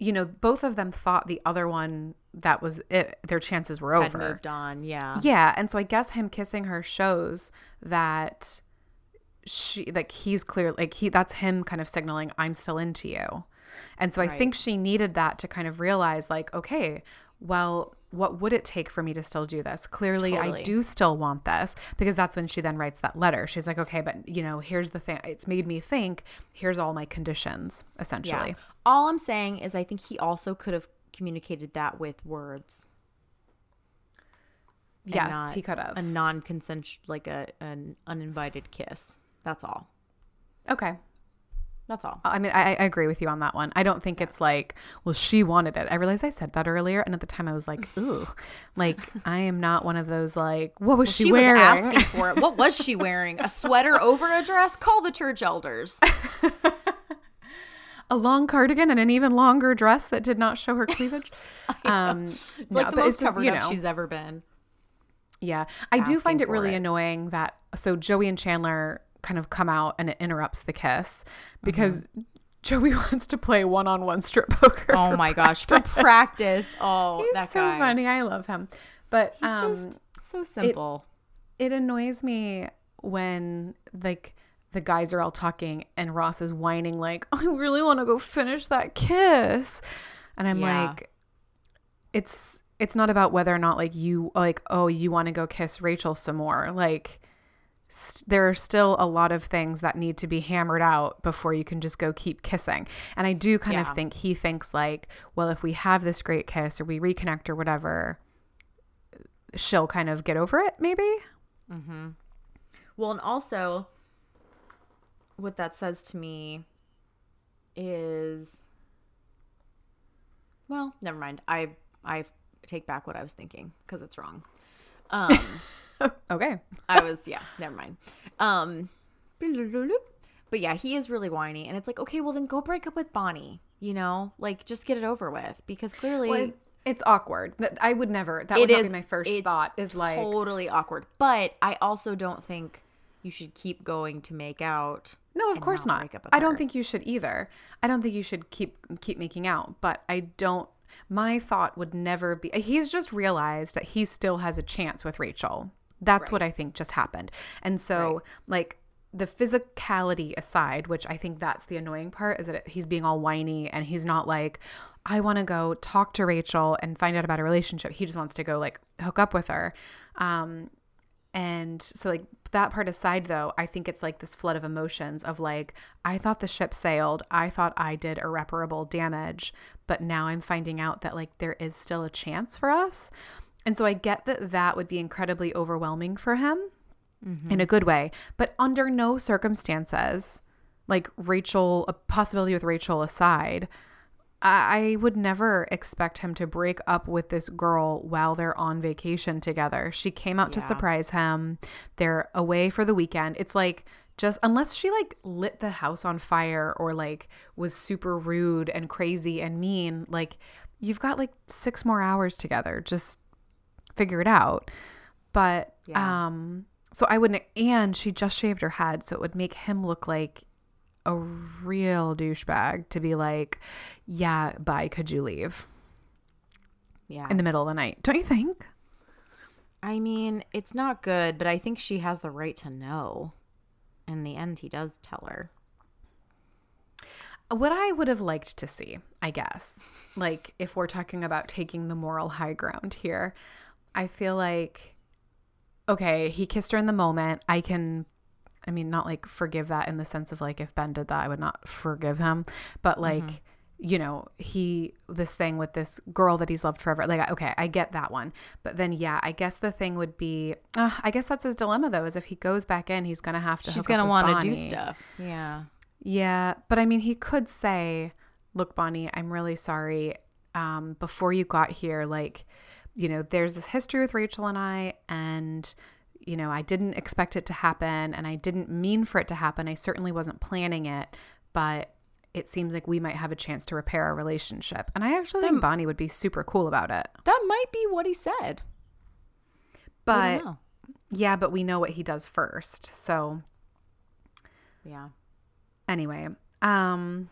Speaker 1: you know, both of them thought the other one that was it, their chances were over.
Speaker 2: moved on, yeah,
Speaker 1: Yeah, and so I guess him kissing her shows that she like he's clear like he that's him kind of signaling I'm still into you. And so I think she needed that to kind of realize like okay, well what would it take for me to still do this? Clearly I do still want this because that's when she then writes that letter. She's like okay, but you know, here's the thing. It's made me think, here's all my conditions essentially.
Speaker 2: Yeah. All I'm saying is, I think he also could have communicated that with words.
Speaker 1: Yes, he could have.
Speaker 2: a non-consent, like a an uninvited kiss. That's all.
Speaker 1: okay.
Speaker 2: That's all.
Speaker 1: I mean, I, I agree with you on that one. I don't think it's like, well, she wanted it. I realized I said that earlier, and at the time I was like, ooh, like I am not one of those like, what was she,
Speaker 2: She
Speaker 1: wearing?
Speaker 2: was asking for it. What was she wearing? A sweater over a dress? Call the church elders.
Speaker 1: a long cardigan and an even longer dress that did not show her cleavage. um,
Speaker 2: It's
Speaker 1: no,
Speaker 2: like the most
Speaker 1: it's just,
Speaker 2: covered
Speaker 1: you
Speaker 2: up
Speaker 1: know,
Speaker 2: she's ever been.
Speaker 1: Yeah. I do find it really
Speaker 2: it.
Speaker 1: annoying that so Joey and Chandler kind of come out and it interrupts the kiss because Joey wants to play one-on-one strip poker.
Speaker 2: Oh my gosh, for practice. Oh,
Speaker 1: He's
Speaker 2: that
Speaker 1: so
Speaker 2: guy.
Speaker 1: funny. I love him. But
Speaker 2: He's
Speaker 1: um,
Speaker 2: just so simple.
Speaker 1: it annoys me when like the guys are all talking and Ross is whining like, I really want to go finish that kiss. And I'm
Speaker 2: Yeah.
Speaker 1: like, it's it's not about whether or not like you like, oh, you want to go kiss Rachel some more. Like st- there are still a lot of things that need to be hammered out before you can just go keep kissing. And I do kind
Speaker 2: Yeah.
Speaker 1: of think he thinks like, well, if we have this great kiss or we reconnect or whatever, she'll kind of get over it maybe. Hmm.
Speaker 2: Well, and also, what that says to me is, well, never mind. I I take back what I was thinking because it's wrong. Um,
Speaker 1: Okay.
Speaker 2: I was yeah, never mind. Um, but yeah, he is really whiny, and it's like, okay, well then go break up with Bonnie. You know, like just get it over with because clearly,
Speaker 1: Well, It's awkward. I would never. That would
Speaker 2: is
Speaker 1: be my first thought. Is like,
Speaker 2: totally awkward. But I also don't think you should keep going to make out.
Speaker 1: no, of course
Speaker 2: not
Speaker 1: not.
Speaker 2: break up with
Speaker 1: I don't think you should either. I don't think you should keep keep making out. But I don't. My thought would never be. He's just realized that he still has a chance with Rachel. That's what I think just happened. And so, like the physicality aside, which I think that's the annoying part, is that he's being all whiny and he's not like, I want to go talk to Rachel and find out about a relationship. He just wants to go like hook up with her. Um, and so, like, that part aside, though, I think it's like this flood of emotions of like, I thought the ship sailed. I thought I did irreparable damage, but now I'm finding out that like there is still a chance for us. And so I get that that would be incredibly overwhelming for him mm-hmm. in a good way, but under no circumstances, like Rachel, a possibility with Rachel aside, I I would never expect him to break up with this girl while they're on vacation together. She came out to surprise him. They're away for the weekend. It's like just unless she like lit the house on fire or like was super rude and crazy and mean, like you've got like 6 more hours together. Just figure it out. But
Speaker 2: Yeah.
Speaker 1: um so I wouldn't and she just shaved her head, so it would make him look like a real douchebag to be like, yeah, bye, could you leave
Speaker 2: Yeah.
Speaker 1: in the middle of the night? Don't you think?
Speaker 2: I mean, it's not good, but I think she has the right to know. In the end, he does tell her.
Speaker 1: What I would have liked to see, I guess, like if we're talking about taking the moral high ground here, I feel like, okay, he kissed her in the moment. I can, I mean, not like forgive that in the sense of like if Ben did that, I would not forgive him, but like, you know, he, this thing with this girl that he's loved forever. Like, okay, I get that one. But then, yeah, I guess the thing would be, uh, I guess that's his dilemma though, is if he goes back in, he's going to have to,
Speaker 2: She's going to want to do stuff. Yeah.
Speaker 1: Yeah, but I mean, he could say, "Look, Bonnie, I'm really sorry. Um, before you got here, like, you know, there's this history with Rachel and I, and you know, I didn't expect it to happen, and I didn't mean for it to happen. I certainly wasn't planning it, but." It seems like we might have a chance to repair our relationship. And I actually think Bonnie would be super cool about it.
Speaker 2: That might be what he said.
Speaker 1: But yeah, but we know what he does first. So
Speaker 2: Yeah.
Speaker 1: anyway um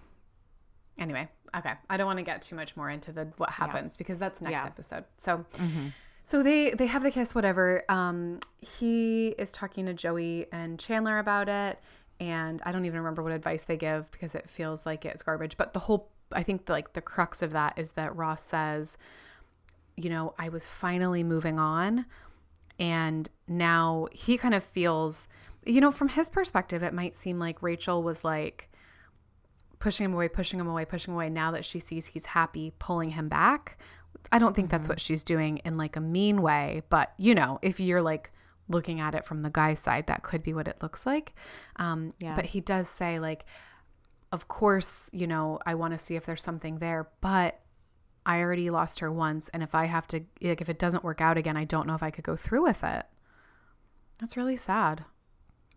Speaker 1: anyway okay. I don't want to get too much more into the what happens because that's next
Speaker 2: Yeah. Mm-hmm.
Speaker 1: episode. So so they they have the kiss whatever. Um he is talking to joey and chandler about it and i don't even remember what advice they give because it feels like it's garbage. But the whole i think like the crux of that is that ross says you know i was finally moving on and now he kind of feels you know from his perspective it might seem like rachel was like pushing him away pushing him away pushing away now that she sees he's happy pulling him back i don't think that's what she's doing in like a mean way but you know if you're like looking at it from the guy's side that could be what it looks like um
Speaker 2: Yeah.
Speaker 1: but he does say like of course you know i want to see if there's something there but I already lost her once, and if I have to, like, if it doesn't work out again, I don't know if I could go through with it. That's really sad.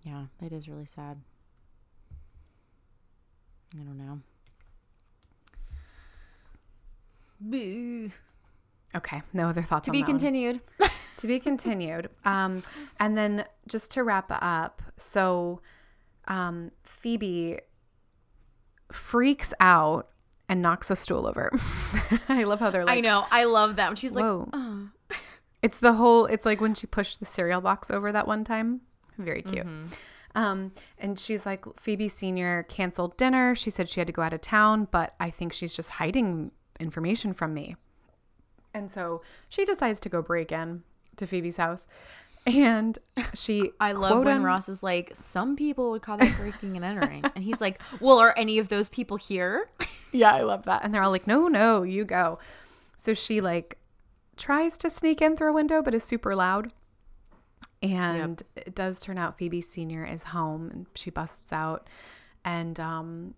Speaker 2: Yeah. It is really sad. I don't know. Boo.
Speaker 1: Okay, no other thoughts
Speaker 2: To
Speaker 1: on
Speaker 2: be continued.
Speaker 1: to be continued. Um, and then just to wrap up, so um, Phoebe freaks out and knocks a stool over. I love how they're like,
Speaker 2: I know. I love that. She's like, oh.
Speaker 1: It's the whole. It's like when she pushed the cereal box over that one time. Very cute.
Speaker 2: Mm-hmm.
Speaker 1: Um, and she's like, Phoebe Senior canceled dinner. She said she had to go out of town, but I think she's just hiding information from me. And so she decides to go break in to Phoebe's house, and she.
Speaker 2: I love when
Speaker 1: un-
Speaker 2: Ross is like, some people would call that breaking and entering. And he's like, well, are any of those people here?
Speaker 1: Yeah, I love that. And they're all like, no, no, you go. So she like tries to sneak in through a window, but is super loud. And it does turn out Phoebe Senior is home and she busts out. And um,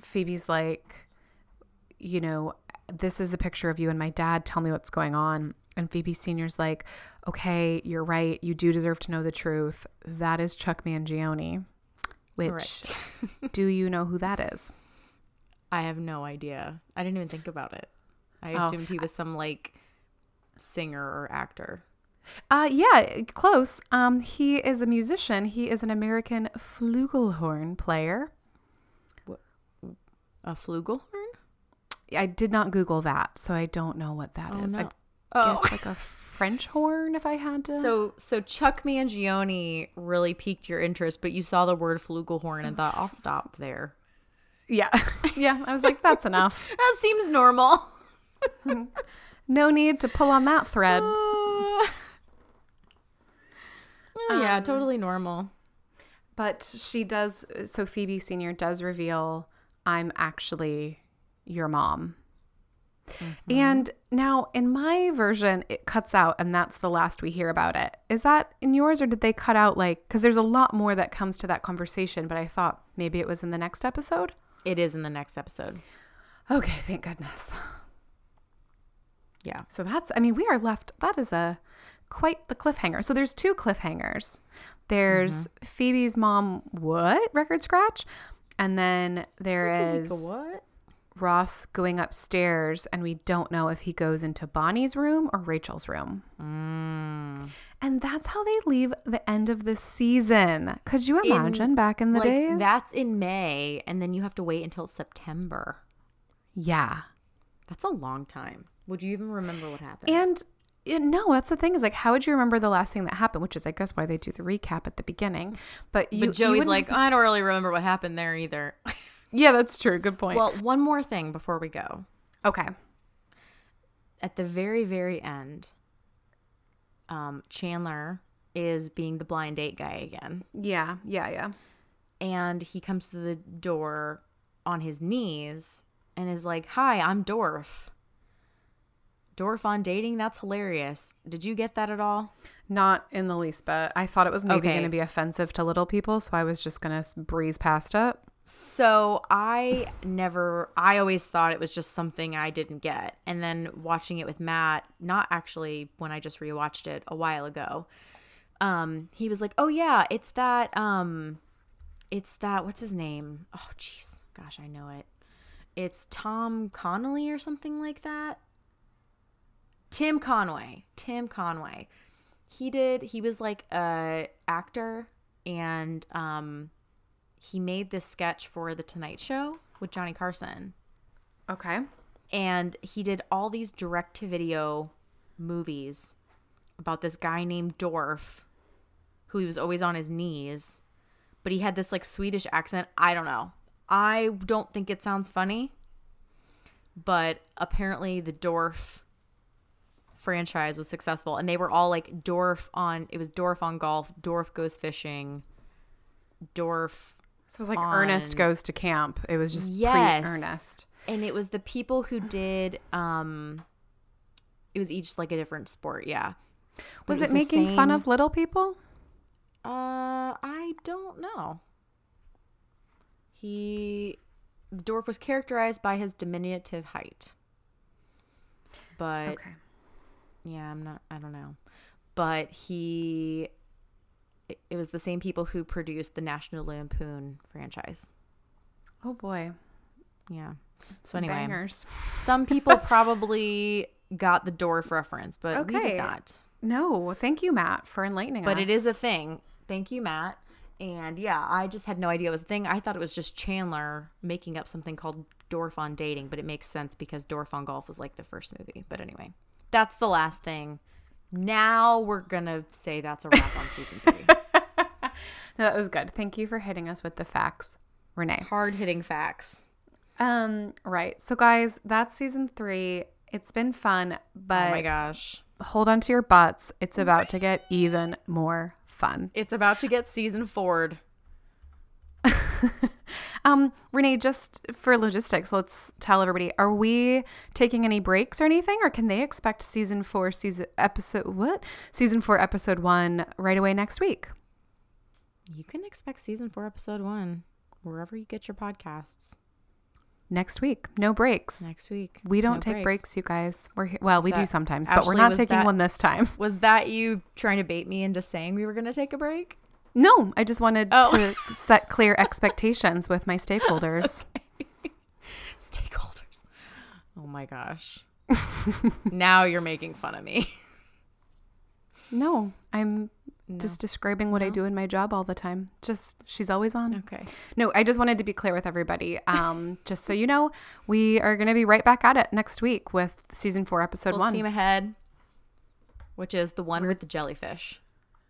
Speaker 1: Phoebe's like, you know, this is the picture of you and my dad. Tell me what's going on. And Phoebe Senior's like, okay, you're right. You do deserve to know the truth. That is Chuck Mangione. Which,
Speaker 2: Right.
Speaker 1: do you know who that is?
Speaker 2: I have no idea. I didn't even think about it. I
Speaker 1: Oh.
Speaker 2: assumed he was some like singer or actor.
Speaker 1: Uh, yeah, close. Um, he is a musician. He is an American flugelhorn player.
Speaker 2: A flugelhorn?
Speaker 1: I did not Google that, so I don't know what that is.
Speaker 2: Oh,
Speaker 1: I
Speaker 2: no. Oh.
Speaker 1: guess like a French horn, if I had to.
Speaker 2: So so Chuck Mangione really piqued your interest, but you saw the word flugelhorn and thought, I'll stop there.
Speaker 1: yeah, yeah. I was like, that's enough.
Speaker 2: That seems normal.
Speaker 1: No need to pull on that thread.
Speaker 2: Oh
Speaker 1: Um,
Speaker 2: yeah, totally normal.
Speaker 1: But she does. So Phoebe Senior does reveal, "I'm actually your mom." And now in my version, it cuts out, and that's the last we hear about it. Is that in yours, or did they cut out like? Because there's a lot more that comes to that conversation, but I thought maybe it was in the next episode.
Speaker 2: It is in the next episode.
Speaker 1: Okay, thank goodness.
Speaker 2: Yeah.
Speaker 1: So that's, I mean, we are left, that is a quite the cliffhanger. So there's two cliffhangers. There's Phoebe's mom, what? Record scratch? And then there is
Speaker 2: what?
Speaker 1: Ross going upstairs, and we don't know if he goes into Bonnie's room or Rachel's room.
Speaker 2: Mm.
Speaker 1: And that's how they leave the end of the season. Could you
Speaker 2: In,
Speaker 1: imagine back in the
Speaker 2: like
Speaker 1: day?
Speaker 2: that's in May, and then you have to wait until September.
Speaker 1: yeah.
Speaker 2: That's a long time. Would you even remember what happened?
Speaker 1: And yeah, no, that's the thing is like, how would you remember the last thing that happened? Which is, I guess, why they do the recap at the beginning. But you,
Speaker 2: but Joey's
Speaker 1: wouldn't
Speaker 2: like, I don't really remember what happened there either.
Speaker 1: yeah, that's true. Good point.
Speaker 2: well, one more thing before we go.
Speaker 1: okay.
Speaker 2: At the very, very end, um, Chandler is being the blind date guy again.
Speaker 1: Yeah, yeah, yeah.
Speaker 2: and he comes to the door on his knees and is like, "Hi, I'm Dorf." Dorf on dating? That's hilarious. Did you get that at all?
Speaker 1: Not in the least bit. I thought it was maybe
Speaker 2: Okay.
Speaker 1: going to be offensive to little people, so I was just going to breeze past it.
Speaker 2: So I never, I always thought it was just something I didn't get. And then watching it with Matt, not actually when I just rewatched it a while ago, um, he was like, "Oh yeah, it's that, um, it's that. What's his name? Oh jeez, gosh, I know it. It's Tom Connolly or something like that. Tim Conway. Tim Conway. He did. He was like a actor, and um, he made this sketch for the Tonight Show with Johnny Carson,
Speaker 1: Okay.
Speaker 2: and he did all these direct to video movies about this guy named Dorf, who he was always on his knees, but he had this like Swedish accent. I don't know. I don't think it sounds funny, but apparently the Dorf franchise was successful and they were all like Dorf on it was Dorf on golf, Dorf goes fishing, Dorf
Speaker 1: This was like
Speaker 2: On-
Speaker 1: Ernest goes to camp. It was just
Speaker 2: Yes.
Speaker 1: pre-Ernest.
Speaker 2: and it was the people who did um it was each like a different sport, yeah. But
Speaker 1: Was it,
Speaker 2: the
Speaker 1: making fun of little people?
Speaker 2: Uh, I don't know. He Dorf was characterized by his diminutive height. But
Speaker 1: Okay.
Speaker 2: Yeah, I'm not I don't know. But he it- it was the same people who produced the National Lampoon franchise.
Speaker 1: Oh boy.
Speaker 2: Yeah. So anyway,
Speaker 1: bangers.
Speaker 2: some people probably got the Dorf reference, but we did not.
Speaker 1: No, thank you, Matt, for enlightening
Speaker 2: But
Speaker 1: us.
Speaker 2: But it is a thing. Thank you, Matt. And yeah, I just had no idea it was a thing. I thought it was just Chandler making up something called Dorf on Dating, but it makes sense because Dorf on Golf was like the first movie. But anyway, that's the last thing. Now we're gonna say that's a wrap on season three.
Speaker 1: No, that was good. Thank you for hitting us with the facts, Renee.
Speaker 2: Hard hitting facts.
Speaker 1: Um, right. So guys, that's season three. It's been fun, but
Speaker 2: oh my gosh.
Speaker 1: hold on to your butts. It's about to get even more fun.
Speaker 2: It's about to get season forward.
Speaker 1: Um, Renee, just for logistics, let's tell everybody: Are we taking any breaks or anything, or can they expect season four, season episode what? Season four, episode one, right away next week?
Speaker 2: You can expect season four, episode one, wherever you get your podcasts
Speaker 1: Next week, no breaks.
Speaker 2: next week.
Speaker 1: We don't
Speaker 2: No
Speaker 1: take breaks. you guys. We're he- well, we do sometimes, but we're not taking
Speaker 2: that-
Speaker 1: one this time.
Speaker 2: Was that you trying to bait me into saying we were going to take a break?
Speaker 1: No, I just wanted
Speaker 2: Oh.
Speaker 1: to set clear expectations with my stakeholders.
Speaker 2: Stakeholders. Oh my gosh. now you're making fun of me.
Speaker 1: No, I'm just describing what I do in my job all the time. Just she's always on.
Speaker 2: Okay.
Speaker 1: No, I just wanted to be clear with everybody. Um, just so you know, we are going to be right back at it next week with season four, episode
Speaker 2: Full
Speaker 1: one.
Speaker 2: steam ahead, which is the one with the jellyfish.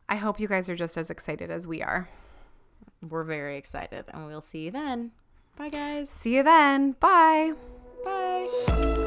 Speaker 1: I hope you guys are just as excited as we are.
Speaker 2: We're very excited, and we'll see you then. Bye, guys.
Speaker 1: See you then. Bye.
Speaker 2: Bye.